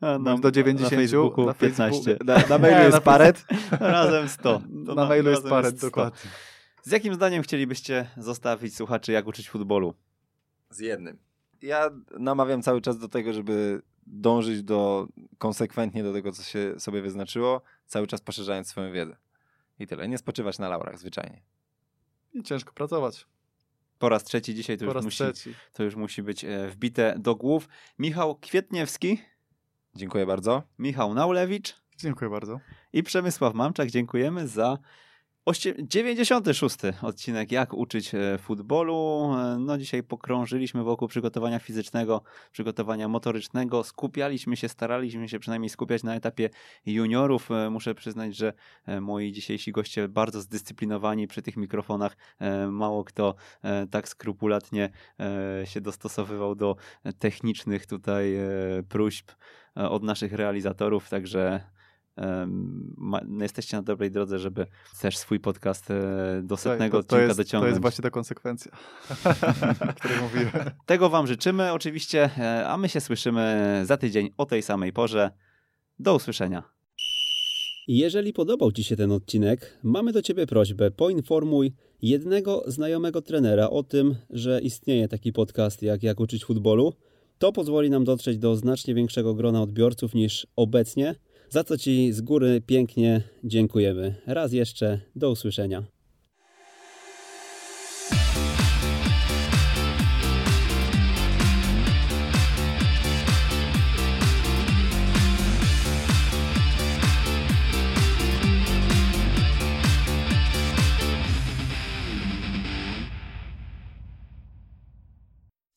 Bądź do 90, na Facebooku na 15. Facebooku- Na, na mailu jest paret, [LAUGHS] razem 100. [LAUGHS] To na mailu jest paret, 100. dokładnie. Z jakim zdaniem chcielibyście zostawić słuchaczy, jak uczyć futbolu? Z jednym. Ja namawiam cały czas do tego, żeby dążyć do konsekwentnie do tego, co się sobie wyznaczyło, cały czas poszerzając swoją wiedzę. I tyle. Nie spoczywać na laurach zwyczajnie. I ciężko pracować. Po raz trzeci dzisiaj to, Po już raz musi, trzeci. to już musi być e, wbite do głów. Michał Kwietniewski, Dziękuję bardzo. Michał Naulewicz Dziękuję bardzo. i Przemysław Mamczak. Dziękujemy za 96. odcinek Jak uczyć e, futbolu. E, No dzisiaj pokrążyliśmy wokół przygotowania fizycznego, przygotowania motorycznego. Skupialiśmy się, staraliśmy się przynajmniej skupiać na etapie juniorów. E, Muszę przyznać, że moi dzisiejsi goście bardzo zdyscyplinowani przy tych mikrofonach. Mało kto tak skrupulatnie się dostosowywał do technicznych tutaj próśb od naszych realizatorów, także jesteście na dobrej drodze, żeby też swój podcast e, do setnego to, to, odcinka jest, to dociągnąć. jest właśnie ta konsekwencja, [LAUGHS] o której mówiłem. Tego Wam życzymy oczywiście, e, a my się słyszymy za tydzień o tej samej porze. Do usłyszenia. Jeżeli podobał Ci się ten odcinek, mamy do Ciebie prośbę: poinformuj jednego znajomego trenera o tym, że istnieje taki podcast jak Jak uczyć futbolu. To pozwoli nam dotrzeć do znacznie większego grona odbiorców niż obecnie, za co Ci z góry pięknie dziękujemy. Raz jeszcze, do usłyszenia.